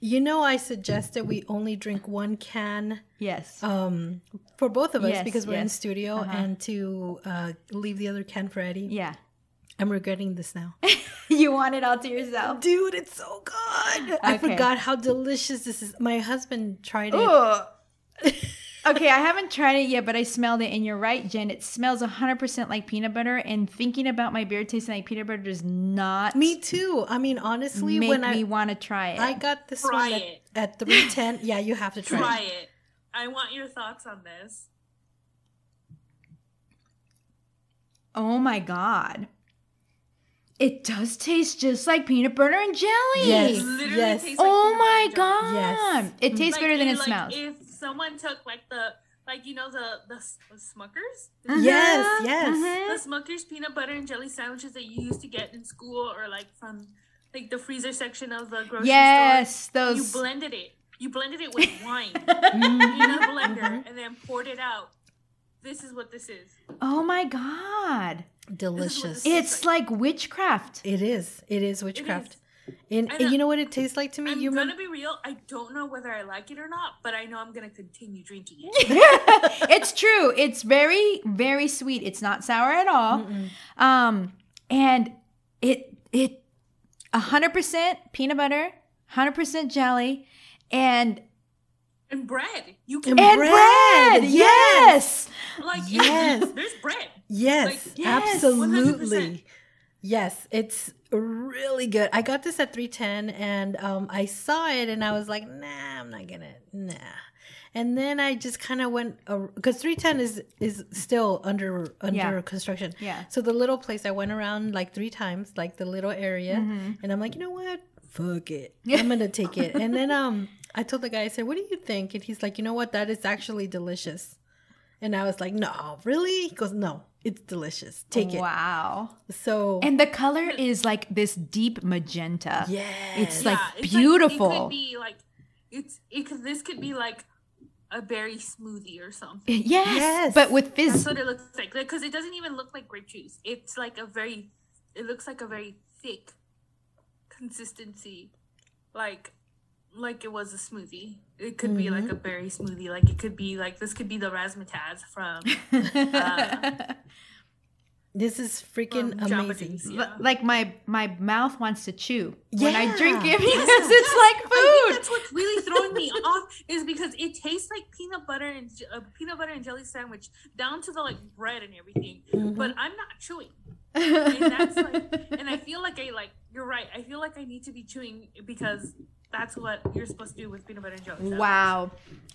[SPEAKER 4] You know, I suggested we only drink one can
[SPEAKER 2] yes,
[SPEAKER 4] um, for both of us
[SPEAKER 2] Yes,
[SPEAKER 4] because we're in studio
[SPEAKER 2] Uh-huh.
[SPEAKER 4] and to uh, leave the other can for Eddie.
[SPEAKER 2] yeah.
[SPEAKER 4] I'm regretting this now.
[SPEAKER 2] you want it all to yourself.
[SPEAKER 4] Dude, it's so good. I forgot how delicious this is. My husband tried it.
[SPEAKER 2] Ugh. okay, I haven't tried it yet, but I smelled it, and you're right, Jen. It smells 100% like peanut butter, and thinking about my beer tasting like peanut butter does not
[SPEAKER 4] Me too. I mean, honestly,
[SPEAKER 2] make
[SPEAKER 4] when
[SPEAKER 2] me want to try it.
[SPEAKER 4] I got this
[SPEAKER 1] Try
[SPEAKER 4] one at,
[SPEAKER 1] it.
[SPEAKER 4] at 310. Yeah, you have to try,
[SPEAKER 1] Try
[SPEAKER 4] it.
[SPEAKER 1] it. I want your thoughts on this.
[SPEAKER 2] oh my god. It does taste just like peanut butter and jelly.
[SPEAKER 4] Yes.
[SPEAKER 1] Literally
[SPEAKER 4] yes.
[SPEAKER 1] tastes like
[SPEAKER 2] Oh my
[SPEAKER 1] butter and jelly.
[SPEAKER 2] god.
[SPEAKER 4] Yes.
[SPEAKER 2] It tastes
[SPEAKER 1] Like,
[SPEAKER 2] better than it
[SPEAKER 1] like,
[SPEAKER 2] smells.
[SPEAKER 1] If someone took like the like you know the the, the Smuckers,
[SPEAKER 4] Yes,
[SPEAKER 2] Mhm,
[SPEAKER 4] yes.
[SPEAKER 2] mhm.
[SPEAKER 1] the Smuckers peanut butter and jelly sandwiches that you used to get in school or like from like the freezer section of the grocery
[SPEAKER 2] Yes,
[SPEAKER 1] store. Yes,
[SPEAKER 2] those.
[SPEAKER 1] You blended it. You blended it with wine in a blender
[SPEAKER 4] Mhm.
[SPEAKER 1] and then poured it out. This is what this is.
[SPEAKER 2] oh my god.
[SPEAKER 4] Delicious.
[SPEAKER 2] It's like witchcraft.
[SPEAKER 4] It is. It is witchcraft. And,
[SPEAKER 1] And,
[SPEAKER 4] and you know what it tastes like to me?
[SPEAKER 1] I'm
[SPEAKER 4] you
[SPEAKER 1] gonna be real. I don't know whether I like it or not, but I know I'm gonna continue drinking it.
[SPEAKER 2] it's true. It's very, very sweet. It's not sour at all. Um, and it it hundred percent peanut butter, hundred percent jelly, and
[SPEAKER 1] and bread. You can
[SPEAKER 2] and
[SPEAKER 4] bread,
[SPEAKER 2] bread.
[SPEAKER 4] yes.
[SPEAKER 2] Yes.
[SPEAKER 1] like
[SPEAKER 4] Yes.
[SPEAKER 1] there's bread.
[SPEAKER 4] Yes,
[SPEAKER 1] Like,
[SPEAKER 2] yes,
[SPEAKER 4] absolutely. Yes, it's really good. I got this at 310 and um, I saw it and I was like, nah, I'm not gonna, nah. And then I just kind of went because 310 is is still under under
[SPEAKER 2] Yeah.
[SPEAKER 4] construction.
[SPEAKER 2] Yeah.
[SPEAKER 4] So the little place I went around like three times, like the little area,
[SPEAKER 2] Mm-hmm.
[SPEAKER 4] and I'm like, you know what? Fuck it. I'm gonna take it. And then um, I told the guy, I said, what do you think? And he's like, you know what? That is actually delicious. And I was like, no, really? He goes, no, it's delicious. Take it.
[SPEAKER 2] Wow.
[SPEAKER 4] So
[SPEAKER 2] And the color is like this deep magenta.
[SPEAKER 4] yes,
[SPEAKER 2] It's like
[SPEAKER 1] it
[SPEAKER 2] beautiful.
[SPEAKER 1] could be like it's it could this could be like a berry smoothie or something.
[SPEAKER 2] Yes,
[SPEAKER 4] Yes.
[SPEAKER 2] but with
[SPEAKER 1] That's
[SPEAKER 2] fizz.
[SPEAKER 1] what it looks like because it doesn't even look like grape juice. It's like a very it looks like a very thick consistency, like like it was a smoothie. It could be like a berry smoothie. Like it could be like this could be the razzmatazz from uh,
[SPEAKER 4] this is freaking amazing.
[SPEAKER 1] Japanese,
[SPEAKER 2] L-
[SPEAKER 1] yeah.
[SPEAKER 2] like my my mouth wants to chew when I drink it because
[SPEAKER 1] Yes,
[SPEAKER 2] it's
[SPEAKER 1] I
[SPEAKER 2] like
[SPEAKER 1] think
[SPEAKER 2] food.
[SPEAKER 1] that's what's really throwing me off is because it tastes like peanut butter and j- a peanut butter and jelly sandwich down to the like bread and everything,
[SPEAKER 4] Mm-hmm.
[SPEAKER 1] but I'm not chewing. And that's like and i feel like i like you're right i feel like i need to be chewing because that's what you're supposed to do with peanut butter and jelly sandwich.
[SPEAKER 2] Wow.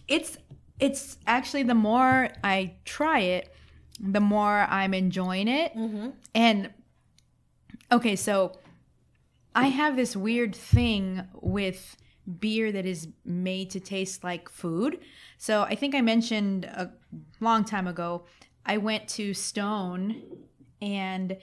[SPEAKER 2] It's it's actually the more I try it, the more I'm enjoying it.
[SPEAKER 4] Mm-hmm.
[SPEAKER 2] And okay, so I have this weird thing with beer that is made to taste like food. So I think I mentioned a long time ago, I went to Stone and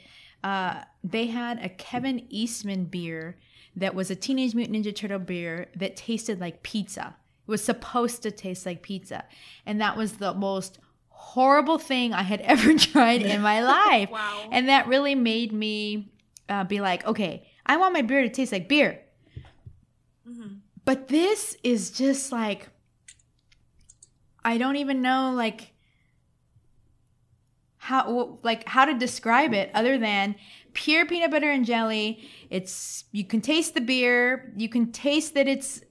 [SPEAKER 2] uh, they had a Kevin Eastman beer that was a Teenage Mutant Ninja Turtle beer that tasted like pizza. It was supposed to taste like pizza. And that was the most horrible thing I had ever tried in my life.
[SPEAKER 1] Wow.
[SPEAKER 2] And that really made me uh, be like, okay, I want my beer to taste like beer.
[SPEAKER 1] Mhm.
[SPEAKER 2] But this is just like, I don't even know like how like how to describe it other than pure peanut butter and jelly. It's you can taste the beer, you can taste that it's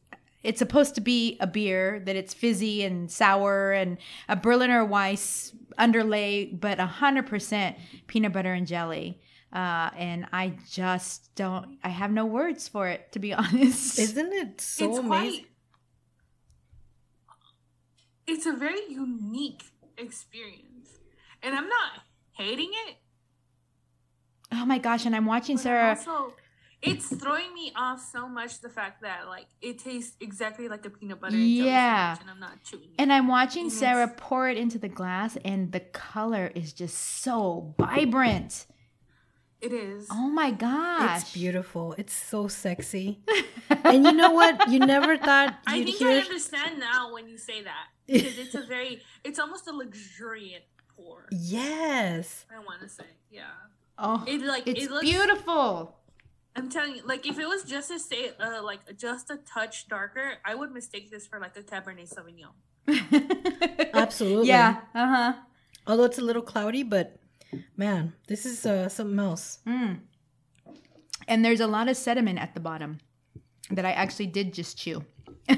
[SPEAKER 2] it's supposed to be a beer that it's fizzy and sour and a Berliner Weiss underlay, but a hundred percent peanut butter and jelly. Uh, and I just don't. I have no words for it, to be honest.
[SPEAKER 4] Isn't it so
[SPEAKER 1] it's
[SPEAKER 4] amazing?
[SPEAKER 1] quite it's a very unique experience and i'm not hating it
[SPEAKER 2] oh my gosh! And I'm watching
[SPEAKER 1] but
[SPEAKER 2] Sarah.
[SPEAKER 1] also it's throwing me off so much the fact that like it tastes exactly like a peanut butter and
[SPEAKER 2] Yeah.
[SPEAKER 1] sandwich and i'm not chewing it.
[SPEAKER 2] And I'm watching
[SPEAKER 1] And
[SPEAKER 2] Sarah
[SPEAKER 1] it's-
[SPEAKER 2] pour it into the glass, and the color is just so vibrant.
[SPEAKER 1] it is
[SPEAKER 2] Oh my gosh!
[SPEAKER 4] It's beautiful. It's so sexy. and you know what? You never thought
[SPEAKER 1] I
[SPEAKER 4] you'd
[SPEAKER 1] think
[SPEAKER 4] hear.
[SPEAKER 1] I understand now when you say that because it's a very, it's almost a luxuriant pour.
[SPEAKER 4] yes.
[SPEAKER 1] I want to say, yeah.
[SPEAKER 2] Oh,
[SPEAKER 1] It like
[SPEAKER 2] it's
[SPEAKER 1] it looks.
[SPEAKER 2] beautiful.
[SPEAKER 1] I'm telling you, like if it was just a say, uh, like just a touch darker, I would mistake this for like a Cabernet Sauvignon.
[SPEAKER 4] Absolutely.
[SPEAKER 2] Yeah. Uh huh.
[SPEAKER 4] Although it's a little cloudy, but Man, this is uh, something else.
[SPEAKER 2] And there's a lot of sediment at the bottom that I actually did just chew.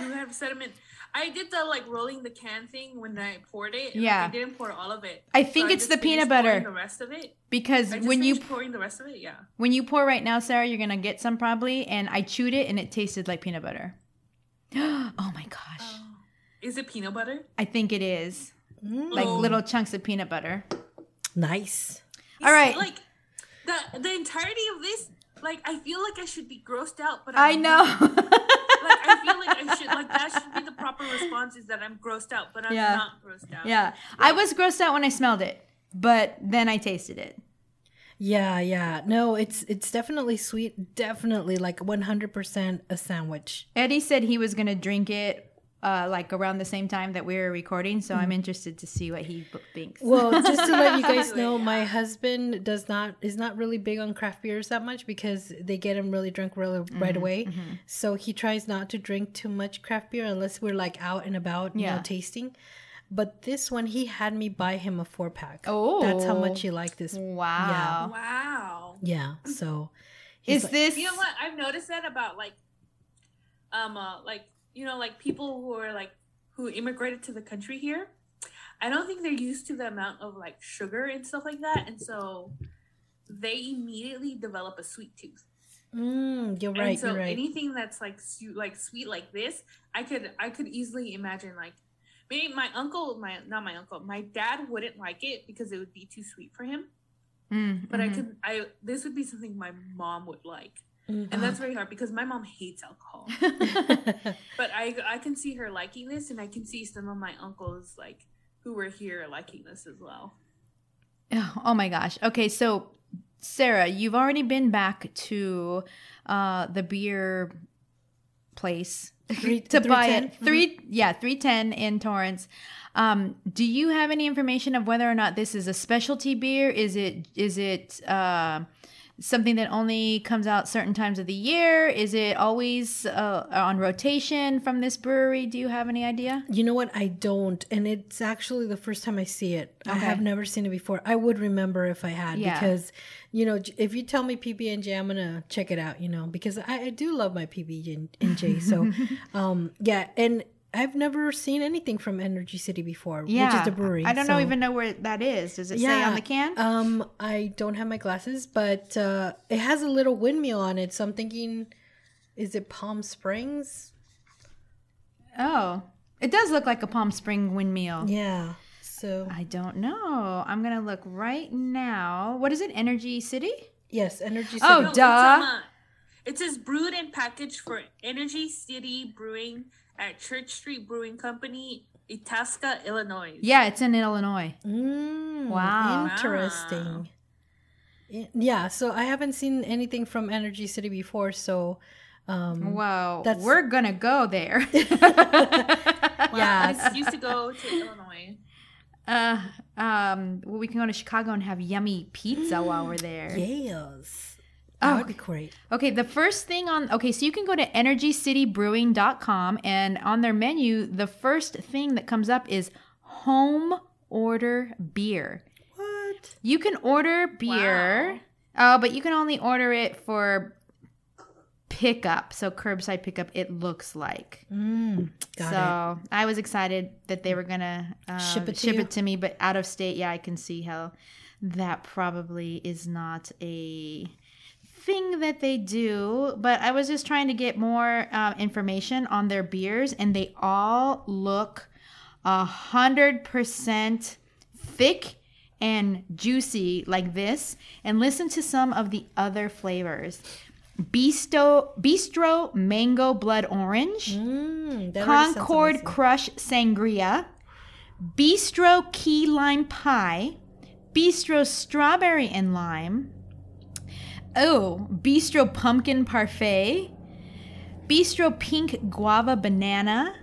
[SPEAKER 1] You have sediment. I did the like rolling the can thing when I poured it. and, like,
[SPEAKER 2] Yeah.
[SPEAKER 1] I didn't pour all of it.
[SPEAKER 2] I think
[SPEAKER 1] So
[SPEAKER 2] it's
[SPEAKER 1] just
[SPEAKER 2] the peanut butter.
[SPEAKER 1] The rest of it.
[SPEAKER 2] Because
[SPEAKER 1] I just
[SPEAKER 2] when you
[SPEAKER 1] finished pouring the rest of it, yeah.
[SPEAKER 2] when you pour right now, Sarah, you're gonna get some probably. And I chewed it and it tasted like peanut butter. oh my gosh. Oh.
[SPEAKER 1] Is it peanut butter?
[SPEAKER 2] I think it is. Mm. Like
[SPEAKER 1] Oh.
[SPEAKER 2] little chunks of peanut butter.
[SPEAKER 4] Nice.
[SPEAKER 2] All right.
[SPEAKER 1] Like the the entirety of this, like I feel like I should be grossed out, but
[SPEAKER 2] I
[SPEAKER 1] I'm
[SPEAKER 2] know.
[SPEAKER 1] not. like I feel like I should like that should be the proper response is that I'm grossed out, but I'm
[SPEAKER 2] Yeah.
[SPEAKER 1] not grossed out.
[SPEAKER 2] yeah. I was grossed out when I smelled it, but then I tasted it.
[SPEAKER 4] Yeah, yeah. No, it's it's definitely sweet. Definitely like 100% a sandwich.
[SPEAKER 2] Eddie said he was gonna drink it uh, like around the same time that we were recording, so I'm interested to see what he b- thinks.
[SPEAKER 4] Well, just to let you guys know, my husband does not is not really big on craft beers that much because they get him really drunk really right away. So he tries not to drink too much craft beer unless we're like out and about, you
[SPEAKER 2] Yeah.
[SPEAKER 4] know, tasting. But this one, he had me buy him a four pack. Oh, that's how
[SPEAKER 2] Oh.
[SPEAKER 4] much he liked this.
[SPEAKER 2] wow.
[SPEAKER 1] Wow.
[SPEAKER 4] Yeah. So he's
[SPEAKER 2] Is
[SPEAKER 4] like-
[SPEAKER 2] this?
[SPEAKER 1] You know what? I've noticed that about like, um, uh, like you know, like people who are like who immigrated to the country here. I don't think they're used to the amount of like sugar and stuff like that, and so they immediately develop a sweet tooth.
[SPEAKER 4] Mm, you're
[SPEAKER 1] and
[SPEAKER 4] right.
[SPEAKER 1] so
[SPEAKER 4] You're right.
[SPEAKER 1] anything that's like su- like sweet like this, I could I could easily imagine like maybe my uncle, my not my uncle, my dad wouldn't like it because it would be too sweet for him.
[SPEAKER 2] Mm,
[SPEAKER 1] But I
[SPEAKER 2] mhm.
[SPEAKER 1] could I this would be something my mom would like.
[SPEAKER 4] Mm.
[SPEAKER 1] And that's very hard because my mom hates alcohol. but I I can see her liking this, and I can see some of my uncles like who were here liking this as well.
[SPEAKER 2] Oh my gosh. Okay, so Sarah, you've already been back to uh, the beer place
[SPEAKER 4] Three-
[SPEAKER 2] to buy it. 3 yeah, 310 in Torrance. Um, do you have any information of whether or not this is a specialty beer? Is it is it uh, something that only comes out certain times of the year? Is it always uh, on rotation from this brewery? Do you have any idea?
[SPEAKER 4] You know what? I don't, and it's actually the first time I see it. I have never seen it before. I would remember if I had
[SPEAKER 2] Yeah.
[SPEAKER 4] because, you know, if you tell me PB and J, I'm gonna check it out. You know, because I, I do love my PB and J. So, um, yeah, and I've never seen anything from Energy City before, yeah. which is the brewery.
[SPEAKER 2] I don't
[SPEAKER 4] so-
[SPEAKER 2] know even know where that is. Does it say on the can?
[SPEAKER 4] Um, I don't have my glasses, but uh, it has a little windmill on it. So I'm thinking, is it Palm Springs?
[SPEAKER 2] Oh, it does look like a Palm Spring windmill.
[SPEAKER 4] Yeah. So
[SPEAKER 2] I don't know. I'm gonna look right now. What is it? Energy City?
[SPEAKER 4] yes, Energy City.
[SPEAKER 2] Oh,
[SPEAKER 1] No, it's,
[SPEAKER 2] duh.
[SPEAKER 1] it says brewed and packaged for Energy City Brewing at Church Street Brewing Company, Itasca, Illinois.
[SPEAKER 2] Yeah, it's in Illinois.
[SPEAKER 4] Mm,
[SPEAKER 2] Wow.
[SPEAKER 4] Interesting. I- Yeah, so I haven't seen anything from Energy City before, so um
[SPEAKER 2] Whoa,
[SPEAKER 4] That's-
[SPEAKER 2] we're gonna go there.
[SPEAKER 1] Yeah, I used to go to Illinois.
[SPEAKER 2] uh, um, well, we can go to Chicago and have yummy pizza while we're there.
[SPEAKER 4] yes.
[SPEAKER 2] Oh,
[SPEAKER 4] That would be great.
[SPEAKER 2] Okay, the first thing on okay, so you can go to energycitybrewing.com and on their menu, the first thing that comes up is home order beer.
[SPEAKER 4] What?
[SPEAKER 2] You can order beer, uh, but you can only order it for pickup. So curbside pickup, it looks like.
[SPEAKER 4] Mm, got
[SPEAKER 2] so I was excited that they were gonna uh,
[SPEAKER 4] Ship it to
[SPEAKER 2] ship it to me, but out of state, yeah, I can see how that probably is not a thing that they do. But I was just trying to get more uh, information on their beers, and they all look a hundred percent thick and juicy like this. And listen to some of the other flavors. Bistro, Bistro Mango Blood Orange.
[SPEAKER 4] Mm, that already sounds
[SPEAKER 2] Concord. Crush Sangria, Bistro Key Lime Pie, Bistro Strawberry and Lime, oh, Bistro Pumpkin Parfait, Bistro Pink Guava Banana,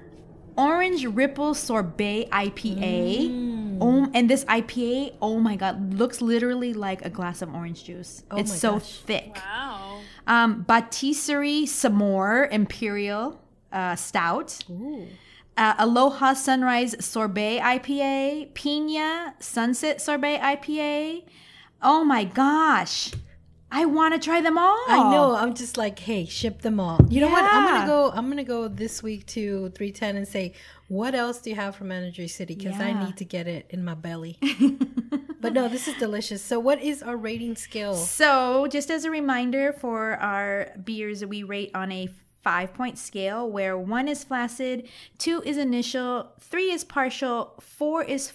[SPEAKER 2] Orange Ripple Sorbet IPA. Oh, and this IPA, oh my god, looks literally like a glass of orange juice.
[SPEAKER 4] Oh
[SPEAKER 2] it's so
[SPEAKER 4] gosh.
[SPEAKER 2] thick.
[SPEAKER 1] Wow.
[SPEAKER 2] Um, Patisserie Samore Imperial uh, Stout.
[SPEAKER 4] Ooh.
[SPEAKER 2] uh, Aloha Sunrise Sorbet IPA, Pina Sunset Sorbet IPA. Oh my gosh. I want to try them all.
[SPEAKER 4] I know. I'm just like, hey, ship them all. You know what? I'm gonna go. I'm gonna go this week to 310 and say, what else do you have from Energy City? Because I need to get it in my belly. but no, this is delicious. So, what is our rating scale?
[SPEAKER 2] So, just as a reminder for our beers, we rate on a five point scale where one is flaccid, two is initial, three is partial, four is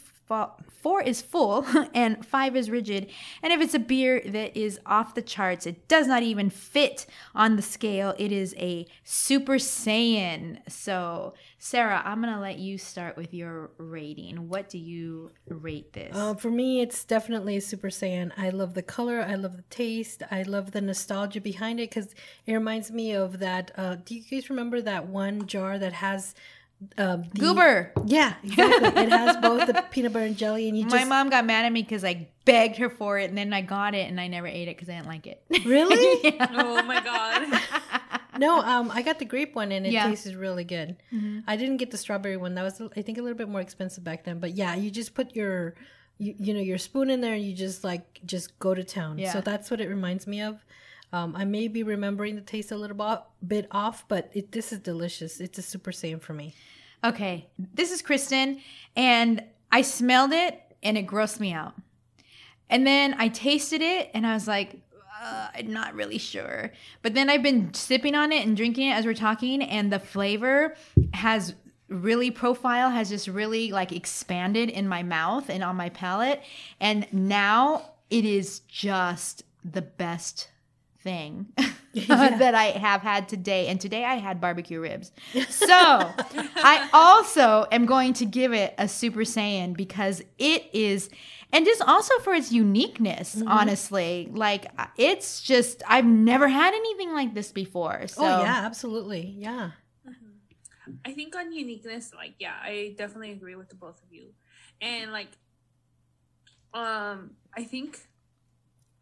[SPEAKER 2] four is full, and five is rigid. And if it's a beer that is off the charts, it does not even fit on the scale. It is a Super Saiyan. So, Sarah, I'm gonna let you start with your rating. What do you rate this?
[SPEAKER 4] Uh, for me, it's definitely a Super Saiyan. I love the color. I love the taste. I love the nostalgia behind it because it reminds me of that. Uh, do you guys remember that one jar that has um, the,
[SPEAKER 2] Goober.
[SPEAKER 4] Yeah, exactly. it has both the peanut butter and jelly, and you
[SPEAKER 2] My
[SPEAKER 4] just
[SPEAKER 2] mom got mad at me because I begged her for it, and then I got it, and I never ate it because I didn't like it.
[SPEAKER 4] really
[SPEAKER 1] Oh my god.
[SPEAKER 4] no. Um, I got the grape one, and it
[SPEAKER 2] Yeah.
[SPEAKER 4] tasted really good. I didn't get the strawberry one. That was, I think, a little bit more expensive back then. But yeah, you just put your, you, you know, your spoon in there, and you just like just go to town.
[SPEAKER 2] Yeah.
[SPEAKER 4] So that's what it reminds me of. Um, I may be remembering the taste a little bit off, but it, this is delicious. It's a Super Saiyan for me.
[SPEAKER 2] okay, this is Kristen, and I smelled it, and it grossed me out. And then I tasted it, and I was like, uh, I'm not really sure. But then I've been sipping on it and drinking it as we're talking, and the flavor has really profile has just really like expanded in my mouth and on my palate and now it is just the best thing that I have had today. And today I had barbecue ribs. So I also am going to give it a Super Saiyan because it is, and just also for its uniqueness, mm-hmm. honestly. Like uh, it's just, I've never had anything like this before. Oh, so
[SPEAKER 4] oh yeah, absolutely, yeah. Mm-hmm.
[SPEAKER 1] I think on uniqueness, like yeah, I definitely agree with the both of you. And like um I think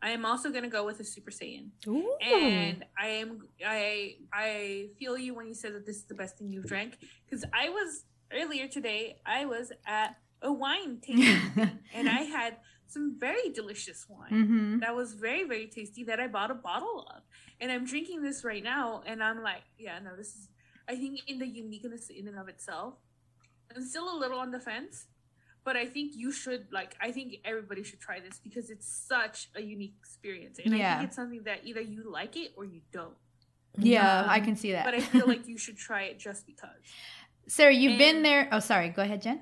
[SPEAKER 1] I am also gonna go with a Super Saiyan.
[SPEAKER 4] Ooh.
[SPEAKER 1] And I am I I feel you when you said that this is the best thing you've drank. Because I was earlier today, I was at a wine tasting and I had some very delicious wine
[SPEAKER 2] hmm
[SPEAKER 1] that was very very tasty that I bought a bottle of, and I'm drinking this right now, and I'm like, yeah, no, this is. I think in the uniqueness in and of itself, I'm still a little on the fence, but I think you should like. I think everybody should try this because it's such a unique experience, and I think it's something that either you like it or you don't.
[SPEAKER 2] Yeah,
[SPEAKER 1] Um,
[SPEAKER 2] I can see that.
[SPEAKER 1] But I feel like you should try it just because.
[SPEAKER 2] Sarah, you've been there. Oh, sorry. Go ahead, Jen.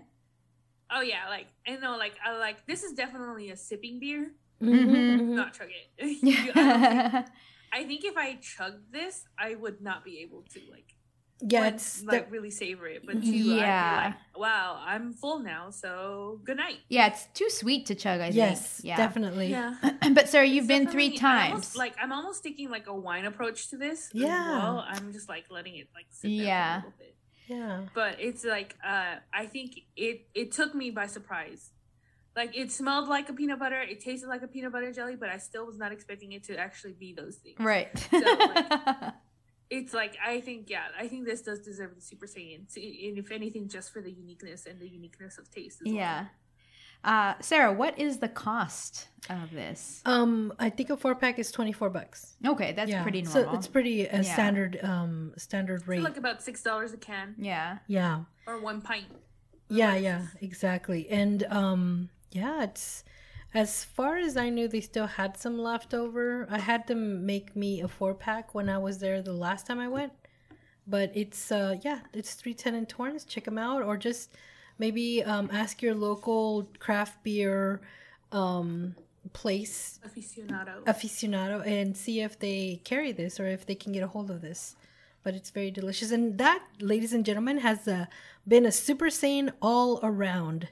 [SPEAKER 1] Oh yeah, like I know, like I like this is definitely a sipping beer.
[SPEAKER 4] Mhm,
[SPEAKER 2] Mhm.
[SPEAKER 4] mhm.
[SPEAKER 1] Not chug it. You- I, think- I think if I chugged this, I would not be able to like
[SPEAKER 4] Yeah,
[SPEAKER 1] one,
[SPEAKER 4] it's
[SPEAKER 1] like
[SPEAKER 4] the-
[SPEAKER 1] really savor it. But two,
[SPEAKER 2] Yeah.
[SPEAKER 1] I'd be like, wow, I'm full now, so good night.
[SPEAKER 2] yeah, it's too sweet to chug. I
[SPEAKER 4] yes,
[SPEAKER 2] think. Yeah.
[SPEAKER 4] definitely.
[SPEAKER 1] Yeah.
[SPEAKER 2] but Sarah, you've
[SPEAKER 1] It's
[SPEAKER 2] been three
[SPEAKER 1] definitely- I
[SPEAKER 2] times.
[SPEAKER 1] almost- like I'm almost taking like a wine approach to this. as
[SPEAKER 4] Yeah.
[SPEAKER 1] well. I'm just like letting it like sit there
[SPEAKER 2] Yeah.
[SPEAKER 1] a little bit.
[SPEAKER 4] Yeah.
[SPEAKER 1] But it's like uh I think it it took me by surprise. Like it smelled like a peanut butter, it tasted like a peanut butter jelly, but I still was not expecting it to actually be those things.
[SPEAKER 2] right.
[SPEAKER 1] like, It's like I think yeah, I think this does deserve the Super Saiyan. And if anything, just for the uniqueness and the uniqueness of taste. As
[SPEAKER 2] yeah. Uh, Sarah, what is the cost of this?
[SPEAKER 4] Um, I think a four pack is twenty four bucks.
[SPEAKER 2] Okay, that's
[SPEAKER 4] yeah.
[SPEAKER 2] pretty normal.
[SPEAKER 4] So it's pretty a
[SPEAKER 2] Yeah.
[SPEAKER 4] standard um standard
[SPEAKER 1] well.
[SPEAKER 4] rate.
[SPEAKER 1] like about six dollars a can
[SPEAKER 2] yeah.
[SPEAKER 4] yeah.
[SPEAKER 1] or one pint.
[SPEAKER 4] Yeah, yeah, exactly. And um yeah, it's as far as I knew they still had some left over. I had them make me a four pack when I was there the last time I went. But it's uh yeah, it's 310 and Torrance. Check them out or just maybe um ask your local craft beer um place
[SPEAKER 1] Aficionado.
[SPEAKER 4] aficionado and see if they carry this or if they can get a hold of this. But it's very delicious. And that, ladies and gentlemen, has uh, been a Super Saiyan all around.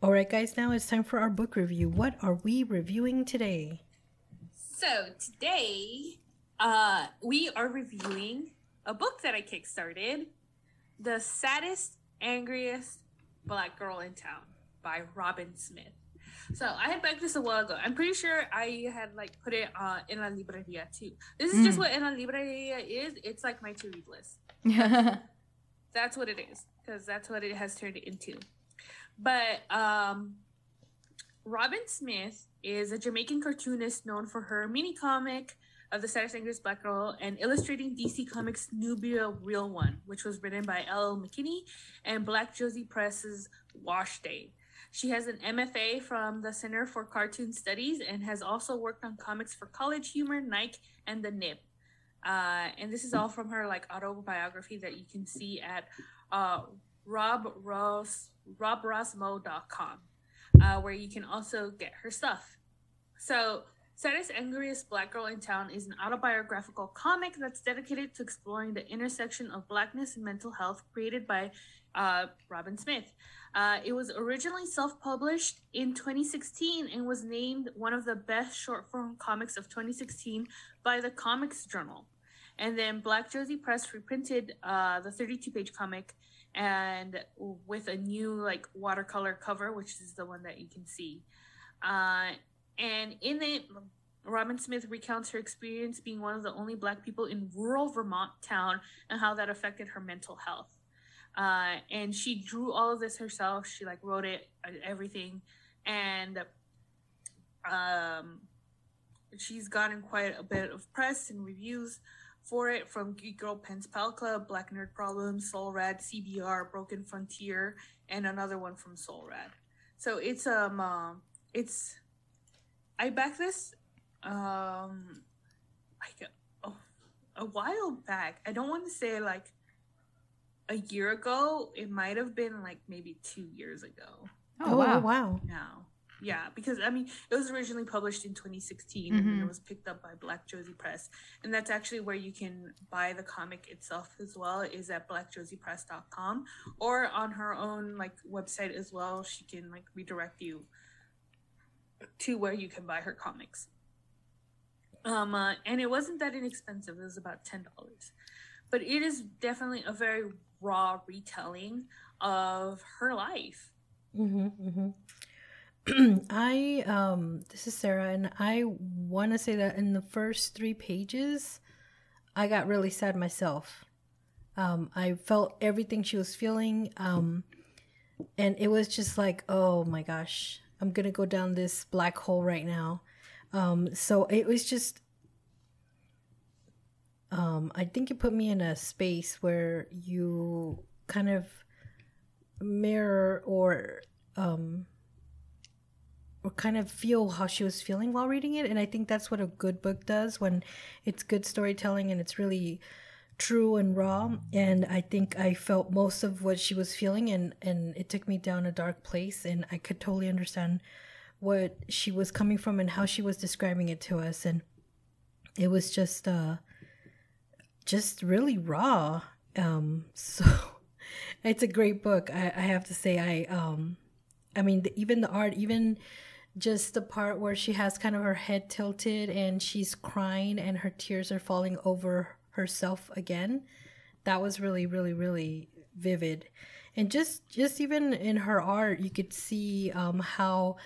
[SPEAKER 4] All right, guys, now it's time for our book review. What are we reviewing today?
[SPEAKER 1] So today, uh, we are reviewing a book that I kickstarted, "The Saddest, Angriest Black Girl in Town" by Robyn Smith. So I had backed this a while ago. I'm pretty sure I had like put it uh, in La Libreria too. This is just
[SPEAKER 2] Mm.
[SPEAKER 1] what in La Libreria is. It's like my to read list. That's what it is, because that's what it has turned into. But um, Robyn Smith is a Jamaican cartoonist known for her mini comic of the Saddest Angriest Black Girl and illustrating DC Comics' Nubia Real One, which was written by L. McKinney and Black Josei Press's Wash Day. She has an MFA from the Center for Cartoon Studies and has also worked on comics for College Humor, Nike, and the Nib. Uh, and this is all from her like autobiography that you can see at uh, Rob Ross robrosmo.com, uh, where you can also get her stuff. So, Saddest Angriest Black Girl in Town is an autobiographical comic that's dedicated to exploring the intersection of blackness and mental health created by uh, Robyn Smith. Uh, it was originally self published in 2016 and was named one of the best short form comics of 2016 by the Comics Journal. And then Black Josei Press reprinted uh, the 32 page comic and with a new like watercolor cover, which is the one that you can see. Uh, and in it, Robyn Smith recounts her experience being one of the only Black people in rural Vermont town and how that affected her mental health. Uh, and she drew all of this herself. She like wrote it, uh, everything, and um, she's gotten quite a bit of press and reviews for it from Geek Girl Pens Pal Club, Black Nerd Problems, Solrad, CBR, Broken Frontier, and another one from Solrad. So it's um uh, it's I back this um like a, a while back. I don't want to say like a year ago. It might have been like maybe two years ago.
[SPEAKER 4] Oh, wow. wow.
[SPEAKER 1] Now. Yeah, because I mean, it was originally published in 2016
[SPEAKER 2] Mhm.
[SPEAKER 1] and it was picked up by Black Josei Press. And that's actually where you can buy the comic itself as well, is at blackjoseipress.com or on her own like website as well. She can like redirect you to where you can buy her comics. Um, uh, and it wasn't that inexpensive, it was about $10. But it is definitely a very raw retelling of her life.
[SPEAKER 4] hmm hmm I um this is Sarah and I want to say that in the first 3 pages I got really sad myself. Um I felt everything she was feeling um and it was just like oh my gosh, I'm going to go down this black hole right now. Um so it was just um I think it put me in a space where you kind of mirror or um or kind of feel how she was feeling while reading it and i think that's what a good book does when it's good storytelling and it's really true and raw and i think i felt most of what she was feeling and and it took me down a dark place and i could totally understand what she was coming from and how she was describing it to us and it was just uh just really raw um so it's a great book. I, I have to say i um i mean the, even the art even just the part where she has kind of her head tilted and she's crying and her tears are falling over herself again that was really really really vivid and just just even in her art you could see um how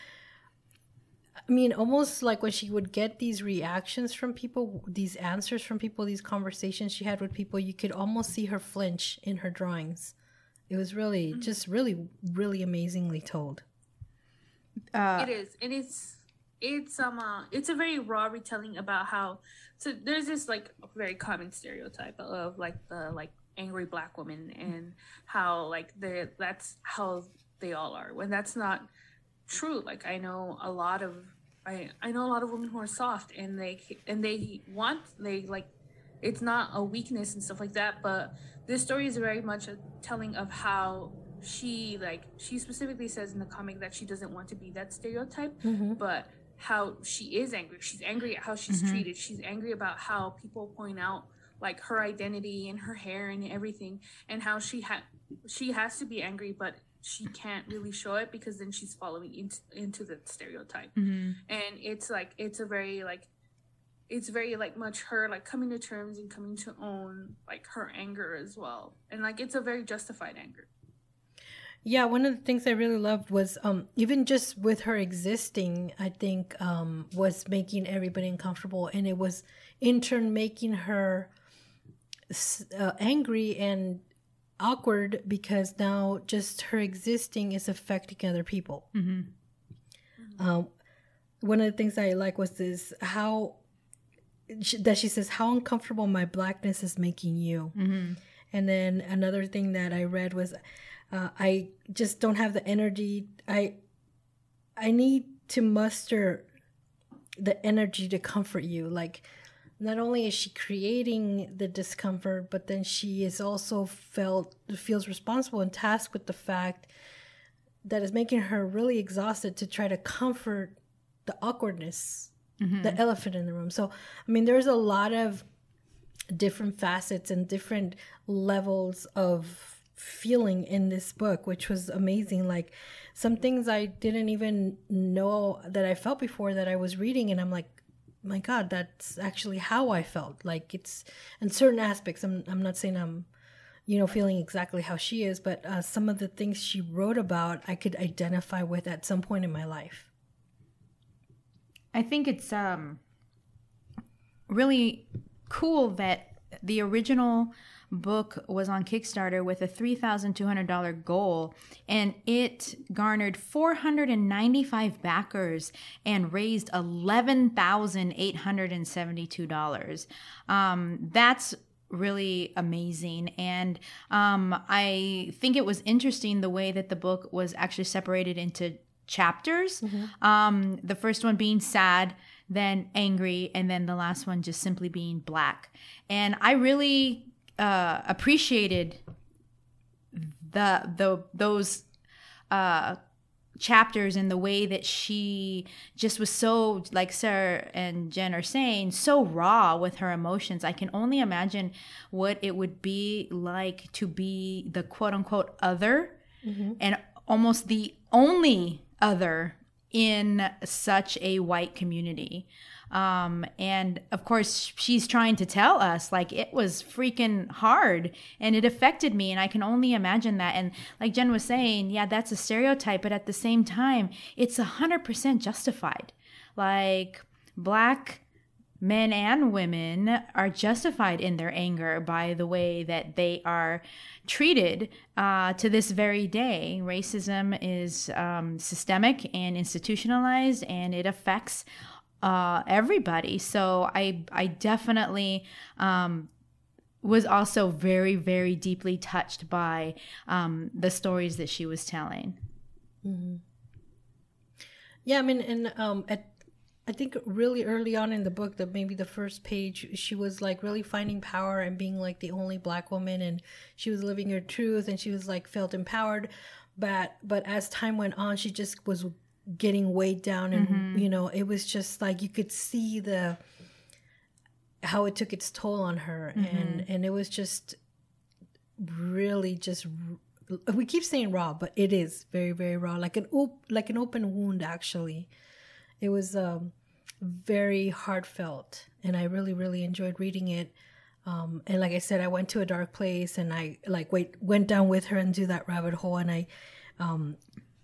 [SPEAKER 4] I mean, almost like when she would get these reactions from people, these answers from people, these conversations she had with people, you could almost see her flinch in her drawings. It was really, just really, really amazingly told.
[SPEAKER 2] Uh,
[SPEAKER 1] it is. And it's it's um uh, it's a very raw retelling about how so there's this like very common stereotype of like the like angry black woman and how like the that's how they all are. When that's not true like i know a lot of i i know a lot of women who are soft and they and they want they like it's not a weakness and stuff like that but this story is very much a telling of how she like she specifically says in the comic that she doesn't want to be that stereotype
[SPEAKER 4] Mm-hmm.
[SPEAKER 1] but how she is angry she's angry at how she's
[SPEAKER 2] Mhm.
[SPEAKER 1] treated she's angry about how people point out like her identity and her hair and everything and how she had she has to be angry but she can't really show it because then she's following into, into the stereotype
[SPEAKER 2] mhm.
[SPEAKER 1] and it's like it's a very like it's very like much her like coming to terms and coming to own like her anger as well and like it's a very justified anger
[SPEAKER 4] Yeah, one of the things I really loved was um, even just with her existing, I think um, was making everybody uncomfortable, and it was in turn making her uh, angry and awkward because now just her existing is affecting other people. Um, one of the things I like was this how she, that she says how uncomfortable my blackness is making you. And then another thing that I read was uh, I just don't have the energy. I I need to muster the energy to comfort you. Like not only is she creating the discomfort, but then she is also felt feels responsible and tasked with the fact that is making her really exhausted to try to comfort the awkwardness, the elephant in the room. So, I mean, there's a lot of different facets and different levels of feeling in this book, which was amazing. Like some things I didn't even know that I felt before that I was reading, and I'm like, my God, that's actually how I felt. Like it's in certain aspects. I'm I'm not saying I'm you know feeling exactly how she is, but uh, some of the things she wrote about, I could identify with at some point in my life.
[SPEAKER 2] I think it's um really cool that the original book was on Kickstarter with a $3,200 goal and it garnered 495 backers and raised $11,872. Um, that's really amazing and um, i think it was interesting the way that the book was actually separated into chapters. Um, the first one being sad then angry and then the last one just simply being black. And i really uh, appreciated the the those uh, chapters and the way that she just was so like Sarah and Jen are saying so raw with her emotions. I can only imagine what it would be like to be the quote unquote other and almost the only other in such a white community. Um, and of course, she's trying to tell us like it was freaking hard and it affected me. And I can only imagine that. And like Jen was saying, yeah, that's a stereotype, but at the same time, it's a hundred percent justified. Like black men and women are justified in their anger by the way that they are treated uh, to this very day. Racism is um, systemic and institutionalized, and it affects uh, everybody. So I I definitely um, was also very very deeply touched by um, the stories that she was telling.
[SPEAKER 4] Yeah, I mean, and um, at I think really early on in the book, that maybe the first page, she was like really finding power and being like the only black woman, and she was living her truth, and she was like felt empowered. But but as time went on, she just was getting weighed down, and you know, it was just like you could see the how it took its toll on her, and and it was just really just we keep saying raw, but it is very very raw, like an op- like an open wound actually. It was um, very heartfelt and i really really enjoyed reading it. Um, and like i said i went to a dark place and i like wait went down with her into that rabbit hole and i um,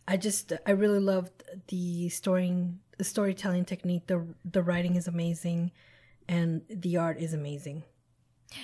[SPEAKER 4] i just i really loved the story the storytelling technique the the writing is amazing and the art is amazing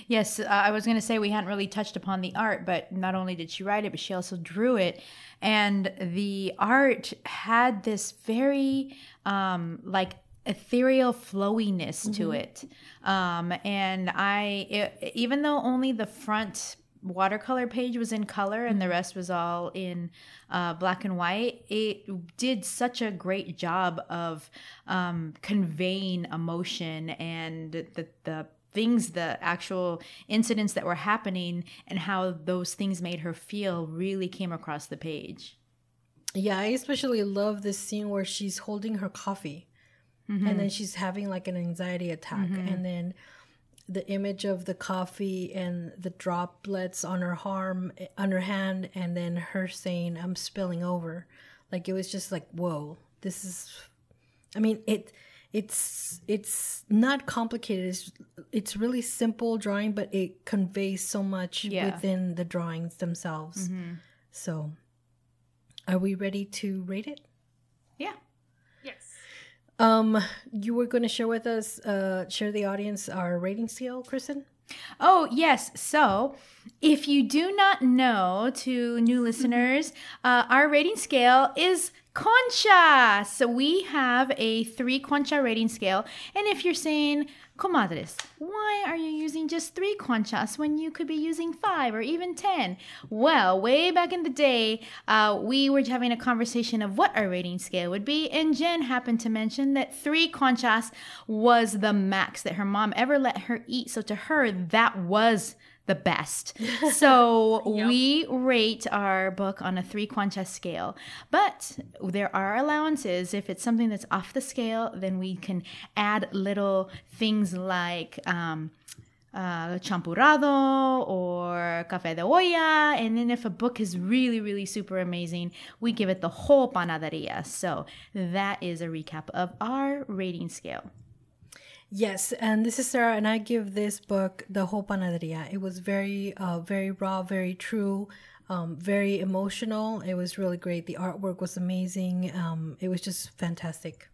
[SPEAKER 2] Yes, uh, I was going to say we hadn't really touched upon the art, but not only did she write it, but she also drew it. And the art had this very, um, like, ethereal flowiness to it. Um, and I, it, even though only the front watercolor page was in color and the rest was all in uh, black and white, it did such a great job of um, conveying emotion and the, the things, the actual incidents that were happening, and how those things made her feel really came across the page.
[SPEAKER 4] Yeah, I especially love this scene where she's holding her coffee and then she's having like an anxiety attack. And then the image of the coffee and the droplets on her arm, on her hand, and then her saying, I'm spilling over. Like it was just like, whoa, this is, I mean, it. It's it's not complicated. It's it's really simple drawing, but it conveys so much
[SPEAKER 2] Yeah.
[SPEAKER 4] within the drawings themselves. Mm-hmm. So, are we ready to rate it?
[SPEAKER 2] Yeah.
[SPEAKER 4] Um, you were going to share with us, uh, share the audience our rating scale, Kristen.
[SPEAKER 2] Oh, yes. So, if you do not know, to new listeners, uh, our rating scale is Concha. So, we have a three Concha rating scale. And if you're saying, Comadres, why are you using just three conchas when you could be using five or even ten? Well, way back in the day, uh, we were having a conversation of what our rating scale would be, and Jen happened to mention that three conchas was the max that her mom ever let her eat. So to her, that was the best. So
[SPEAKER 1] Yep.
[SPEAKER 2] we rate our book on a three concha scale. But there are allowances. If it's something that's off the scale, then we can add little things like um, uh, champurrado or café de olla. And then if a book is really, really super amazing, we give it the whole panaderia. So that is a recap of our rating scale.
[SPEAKER 4] Yes, and this is Sarah, and I give this book the whole panaderia. It was very, uh, very raw, very true, um, very emotional. It was really great. The artwork was amazing. Um, it was just fantastic.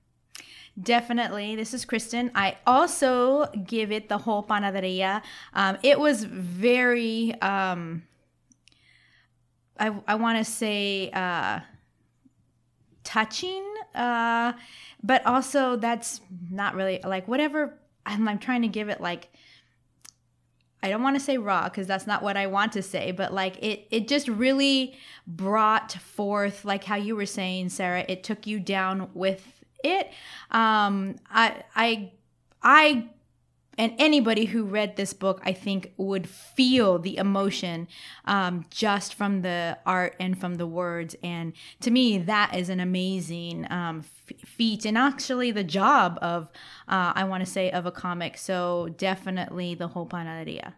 [SPEAKER 2] Definitely. This is Kristen. I also give it the whole panaderia. Um, it was very, um, I, I want to say, uh, touching, uh, but also that's not really like whatever. I'm, I'm trying to give it like, I don't want to say raw because that's not what I want to say, but like it, it just really brought forth, like how you were saying, Sarah, it took you down with it. Um, I, I, I, and anybody who read this book, I think, would feel the emotion um, just from the art and from the words. And to me, that is an amazing um, f- feat, and actually the job of, uh, I want to say, of a comic. So definitely the whole panaderia.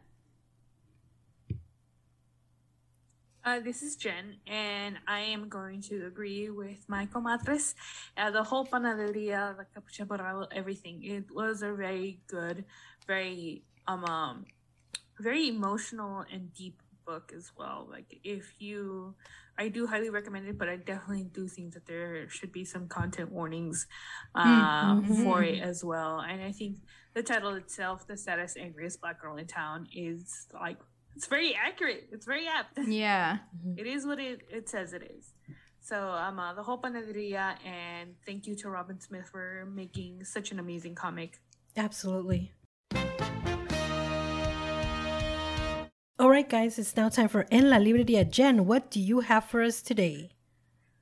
[SPEAKER 1] Uh, this is Jen, and I am going to agree with my comadres. Uh, the whole panaderia, the capucha borrado, everything. It was a very good, very um, um, very emotional and deep book as well. Like if you, I do highly recommend it, but I definitely do think that there should be some content warnings uh,
[SPEAKER 4] Mhm.
[SPEAKER 1] for it as well. And I think the title itself, "The Saddest, Angriest Black Girl in Town," is like it's very accurate. It's very apt.
[SPEAKER 2] Yeah.
[SPEAKER 1] It is what it, it says it is. So um, uh, the whole panaderia, and thank you to Robyn Smith for making such an amazing comic.
[SPEAKER 4] Absolutely. All right, guys, it's now time for En la Librería. Jen, what do you have for us today?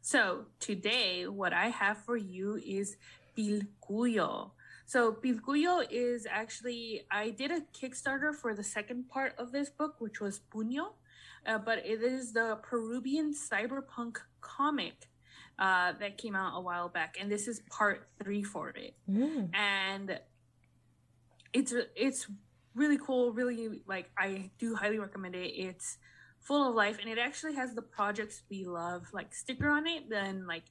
[SPEAKER 1] So today, what I have for you is Pilcuyo. So Pilcuyo is actually I did a Kickstarter for the second part of this book, which was Puño, uh, but it is the Peruvian cyberpunk comic uh, that came out a while back, and this is part three for it.
[SPEAKER 4] Mm.
[SPEAKER 1] and it's it's really cool really like i do highly recommend it it's full of life and it actually has the projects we love like sticker on it then like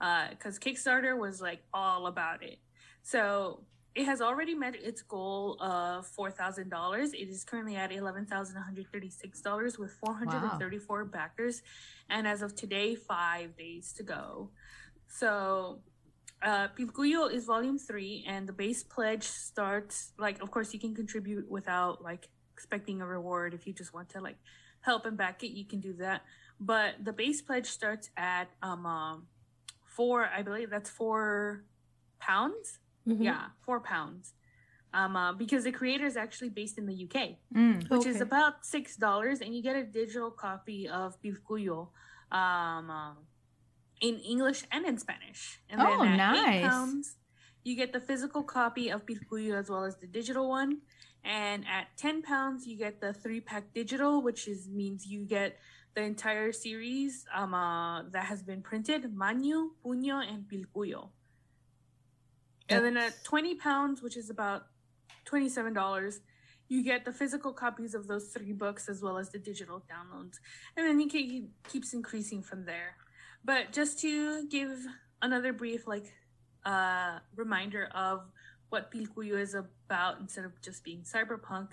[SPEAKER 1] uh because kickstarter was like all about it so it has already met its goal of $4000 it is currently at $11136 with 434 backers and as of today five days to go so uh, is volume three, and the base pledge starts like, of course, you can contribute without like expecting a reward. If you just want to like help and back it, you can do that. But the base pledge starts at um, um four, I believe that's four pounds.
[SPEAKER 4] Mhm.
[SPEAKER 1] Yeah, four pounds. Um, uh, because the creator is actually based in the UK,
[SPEAKER 2] Mm.
[SPEAKER 1] which is about six dollars, and you get a digital copy of Pilcuyo. Um, um, in English and in Spanish. And
[SPEAKER 2] Oh,
[SPEAKER 1] at
[SPEAKER 2] nice.
[SPEAKER 1] eight pounds, you get the physical copy of Pilcuyo as well as the digital one. And at ten pounds, you get the three pack digital, which is means you get the entire series um, uh, that has been printed: Manu, Puño, and Pilcuyo. And then at twenty pounds, which is about twenty-seven dollars, you get the physical copies of those three books as well as the digital downloads, and then it keeps increasing from there. But just to give another brief like uh, reminder of what Pilcuyo is about instead of just being cyberpunk,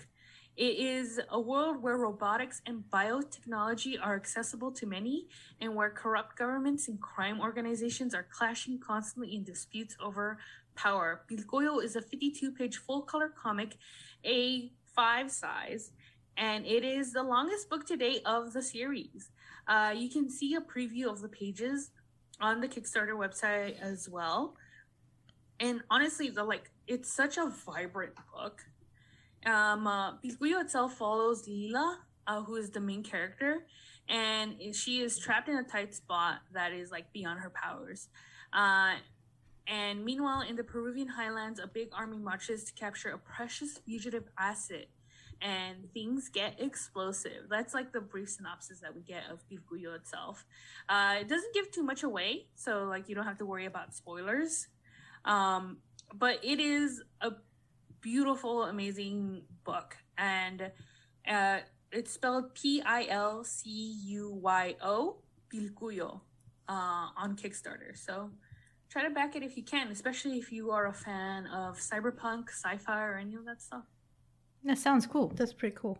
[SPEAKER 1] it is a world where robotics and biotechnology are accessible to many, and where corrupt governments and crime organizations are clashing constantly in disputes over power. Pilcuyo is a 52 page full color comic, a 5 size, and it is the longest book to date of the series. Uh, you can see a preview of the pages on the Kickstarter website as well. And honestly, the like it's such a vibrant book. Um, uh, itself follows Lila, uh, who is the main character, and she is trapped in a tight spot that is like beyond her powers. Uh, and meanwhile, in the Peruvian highlands, a big army marches to capture a precious fugitive asset, and things get explosive. That's like the brief synopsis that we get of Pilcuyo itself. Uh, it doesn't give too much away, so like you don't have to worry about spoilers. Um, but it is a beautiful, amazing book, and uh, it's spelled P I L C U Y O Pilcuyo uh, on Kickstarter. So try to back it if you can, especially if you are a fan of cyberpunk, sci-fi, or any of that stuff.
[SPEAKER 2] That sounds cool.
[SPEAKER 4] That's pretty cool.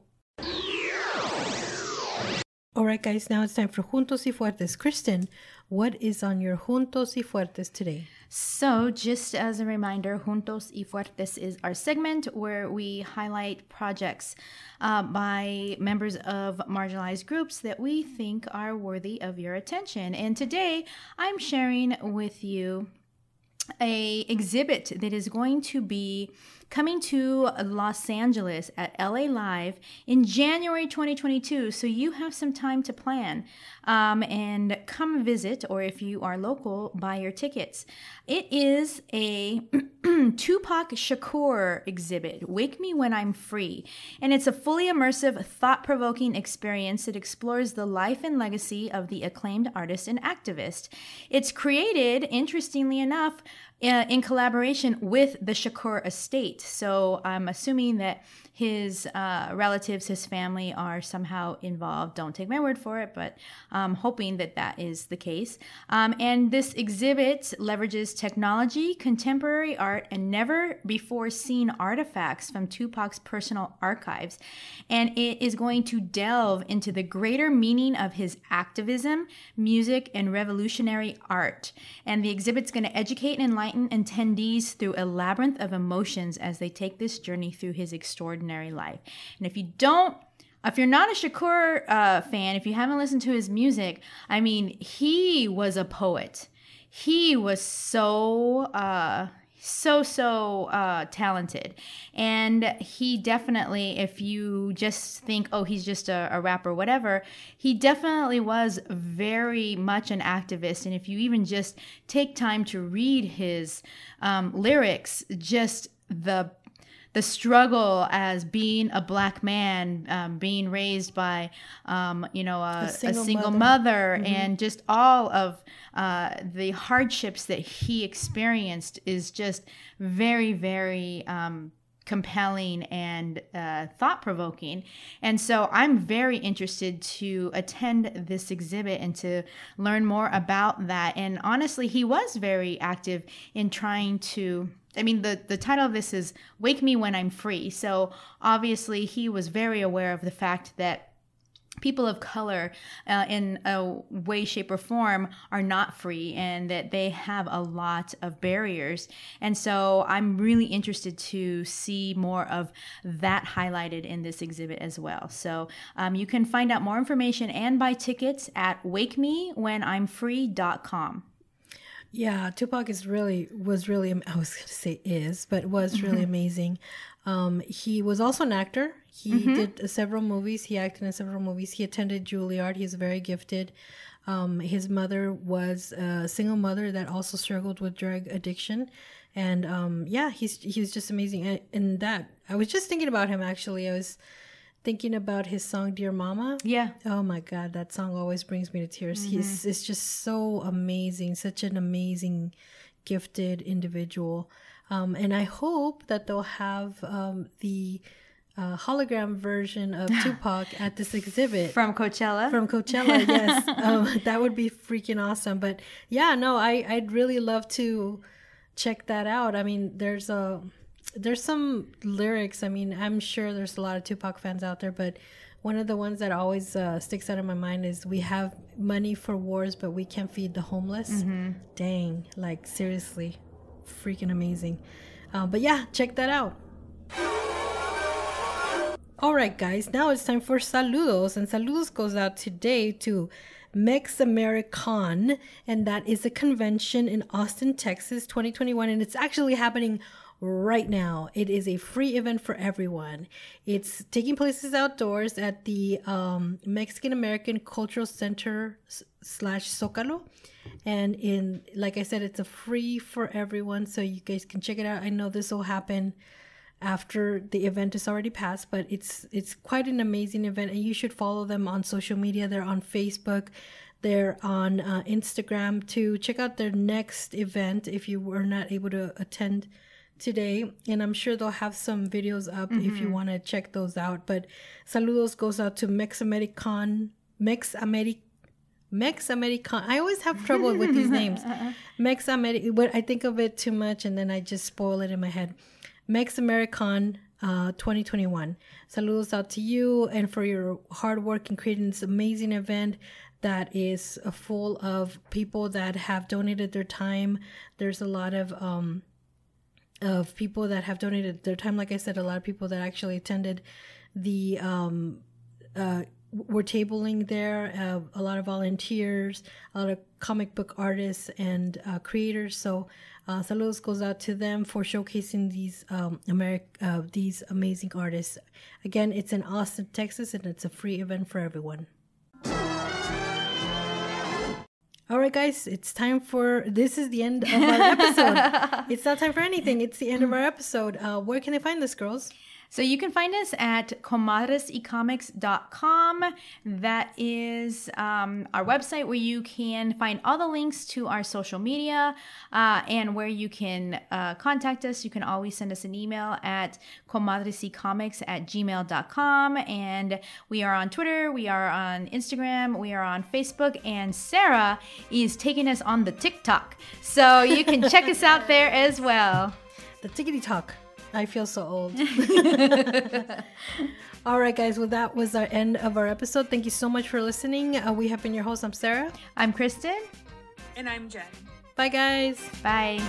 [SPEAKER 4] All right, guys, now it's time for Juntos y Fuertes. Kristen, what is on your Juntos y Fuertes today?
[SPEAKER 2] So, just as a reminder, Juntos y Fuertes is our segment where we highlight projects uh, by members of marginalized groups that we think are worthy of your attention. And today, I'm sharing with you a exhibit that is going to be coming to Los Angeles at LA Live in January 2022. So you have some time to plan um, and come visit, or if you are local, buy your tickets. It is a Tupac Shakur exhibit, Wake Me When I'm Free. And it's a fully immersive, thought provoking experience that explores the life and legacy of the acclaimed artist and activist. It's created, interestingly enough, in collaboration with the Shakur estate. So I'm assuming that his uh, relatives, his family are somehow involved. Don't take my word for it, but I'm hoping that that is the case. Um, and this exhibit leverages technology, contemporary art, and never before seen artifacts from Tupac's personal archives. And it is going to delve into the greater meaning of his activism, music, and revolutionary art. And the exhibit's going to educate and enlighten attendees through a labyrinth of emotions as they take this journey through his extraordinary life. And if you don't, if you're not a Shakur uh, fan, if you haven't listened to his music, I mean, he was a poet. He was so. Uh, so so uh, talented and he definitely if you just think oh he's just a, a, rapper whatever he definitely was very much an activist and if you even just take time to read his um, lyrics just the the struggle as being a black man, um, being raised by, um, you know, a, a, single, a single, mother, mother mm-hmm. and just all of uh, the hardships that he experienced is just very, very. Um, compelling and uh, thought provoking. And so I'm very interested to attend this exhibit and to learn more about that. And honestly, he was very active in trying to I mean, the, the title of this is Wake Me When I'm Free. So obviously, he was very aware of the fact that people of color uh, in a way shape or form are not free and that they have a lot of barriers and so i'm really interested to see more of that highlighted in this exhibit as well so um, you can find out more information and buy tickets at wakemewhenimfree.com
[SPEAKER 4] yeah, Tupac is really was really I was going to say is, but was really mm-hmm. amazing. Um, he was also an actor. He mm-hmm. did several movies. He acted in several movies. He attended Juilliard. He's very gifted. Um, his mother was a single mother that also struggled with drug addiction, and um, yeah, he's he was just amazing. And, and that I was just thinking about him actually. I was thinking about his song "Dear Mama."
[SPEAKER 2] Yeah.
[SPEAKER 4] Oh my God, that song always brings me to tears. Mm-hmm. He's it's just so amazing, such an amazing, gifted individual. Um, and I hope that they'll have um, the uh, hologram version of Tupac at this exhibit
[SPEAKER 2] from Coachella.
[SPEAKER 4] From Coachella, yes, um, that would be freaking awesome. But yeah, no, I I'd really love to check that out. I mean, there's a there's some lyrics. I mean, I'm sure there's a lot of Tupac fans out there, but one of the ones that always uh, sticks out in my mind is "We have money for wars, but we can't feed the homeless." Mm-hmm. Dang, like seriously, freaking amazing. Uh, but yeah, check that out. All right, guys, now it's time for saludos. And saludos goes out today to Mex American, and that is a convention in Austin, Texas, 2021. And it's actually happening right now. It is a free event for everyone. It's taking places outdoors at the um, Mexican American Cultural Center slash Zocalo. And in, like I said, it's a free for everyone, so you guys can check it out. I know this will happen after the event is already passed but it's it's quite an amazing event and you should follow them on social media they're on facebook they're on uh, instagram to check out their next event if you were not able to attend today and i'm sure they'll have some videos up if you want to check those out but saludos goes out to mex american mex american Mex American. I always have trouble with these names. Mex American. But I think of it too much, and then I just spoil it in my head. Mex American uh, 2021. Saludos out to you and for your hard work in creating this amazing event that is full of people that have donated their time. There's a lot of um, of people that have donated their time. Like I said, a lot of people that actually attended the um, uh, were tabling there. Uh, a lot of volunteers, a lot of comic book artists and uh, creators. So, uh, saludos goes out to them for showcasing these um, Americ- uh, these amazing artists. Again, it's in Austin, Texas, and it's a free event for everyone. All right, guys, it's time for this is the end of our episode. it's not time for anything. It's the end of our episode. Uh, where can they find us, girls?
[SPEAKER 2] So you can find us at comadresycomics.com. That is um, our website where you can find all the links to our social media uh, and where you can uh, contact us. You can always send us an email at comadresycomics at gmail.com. And we are on Twitter, we are on Instagram, we are on Facebook, and Sarah is taking us on the TikTok. So you can check us out there as well.
[SPEAKER 4] The tickety talk. I feel so old. All right, guys. Well, that was our end of our episode. Thank you so much for listening. Uh, we have been your host. I'm Sarah.
[SPEAKER 2] I'm Kristen.
[SPEAKER 1] And I'm Jen.
[SPEAKER 4] Bye, guys.
[SPEAKER 2] Bye.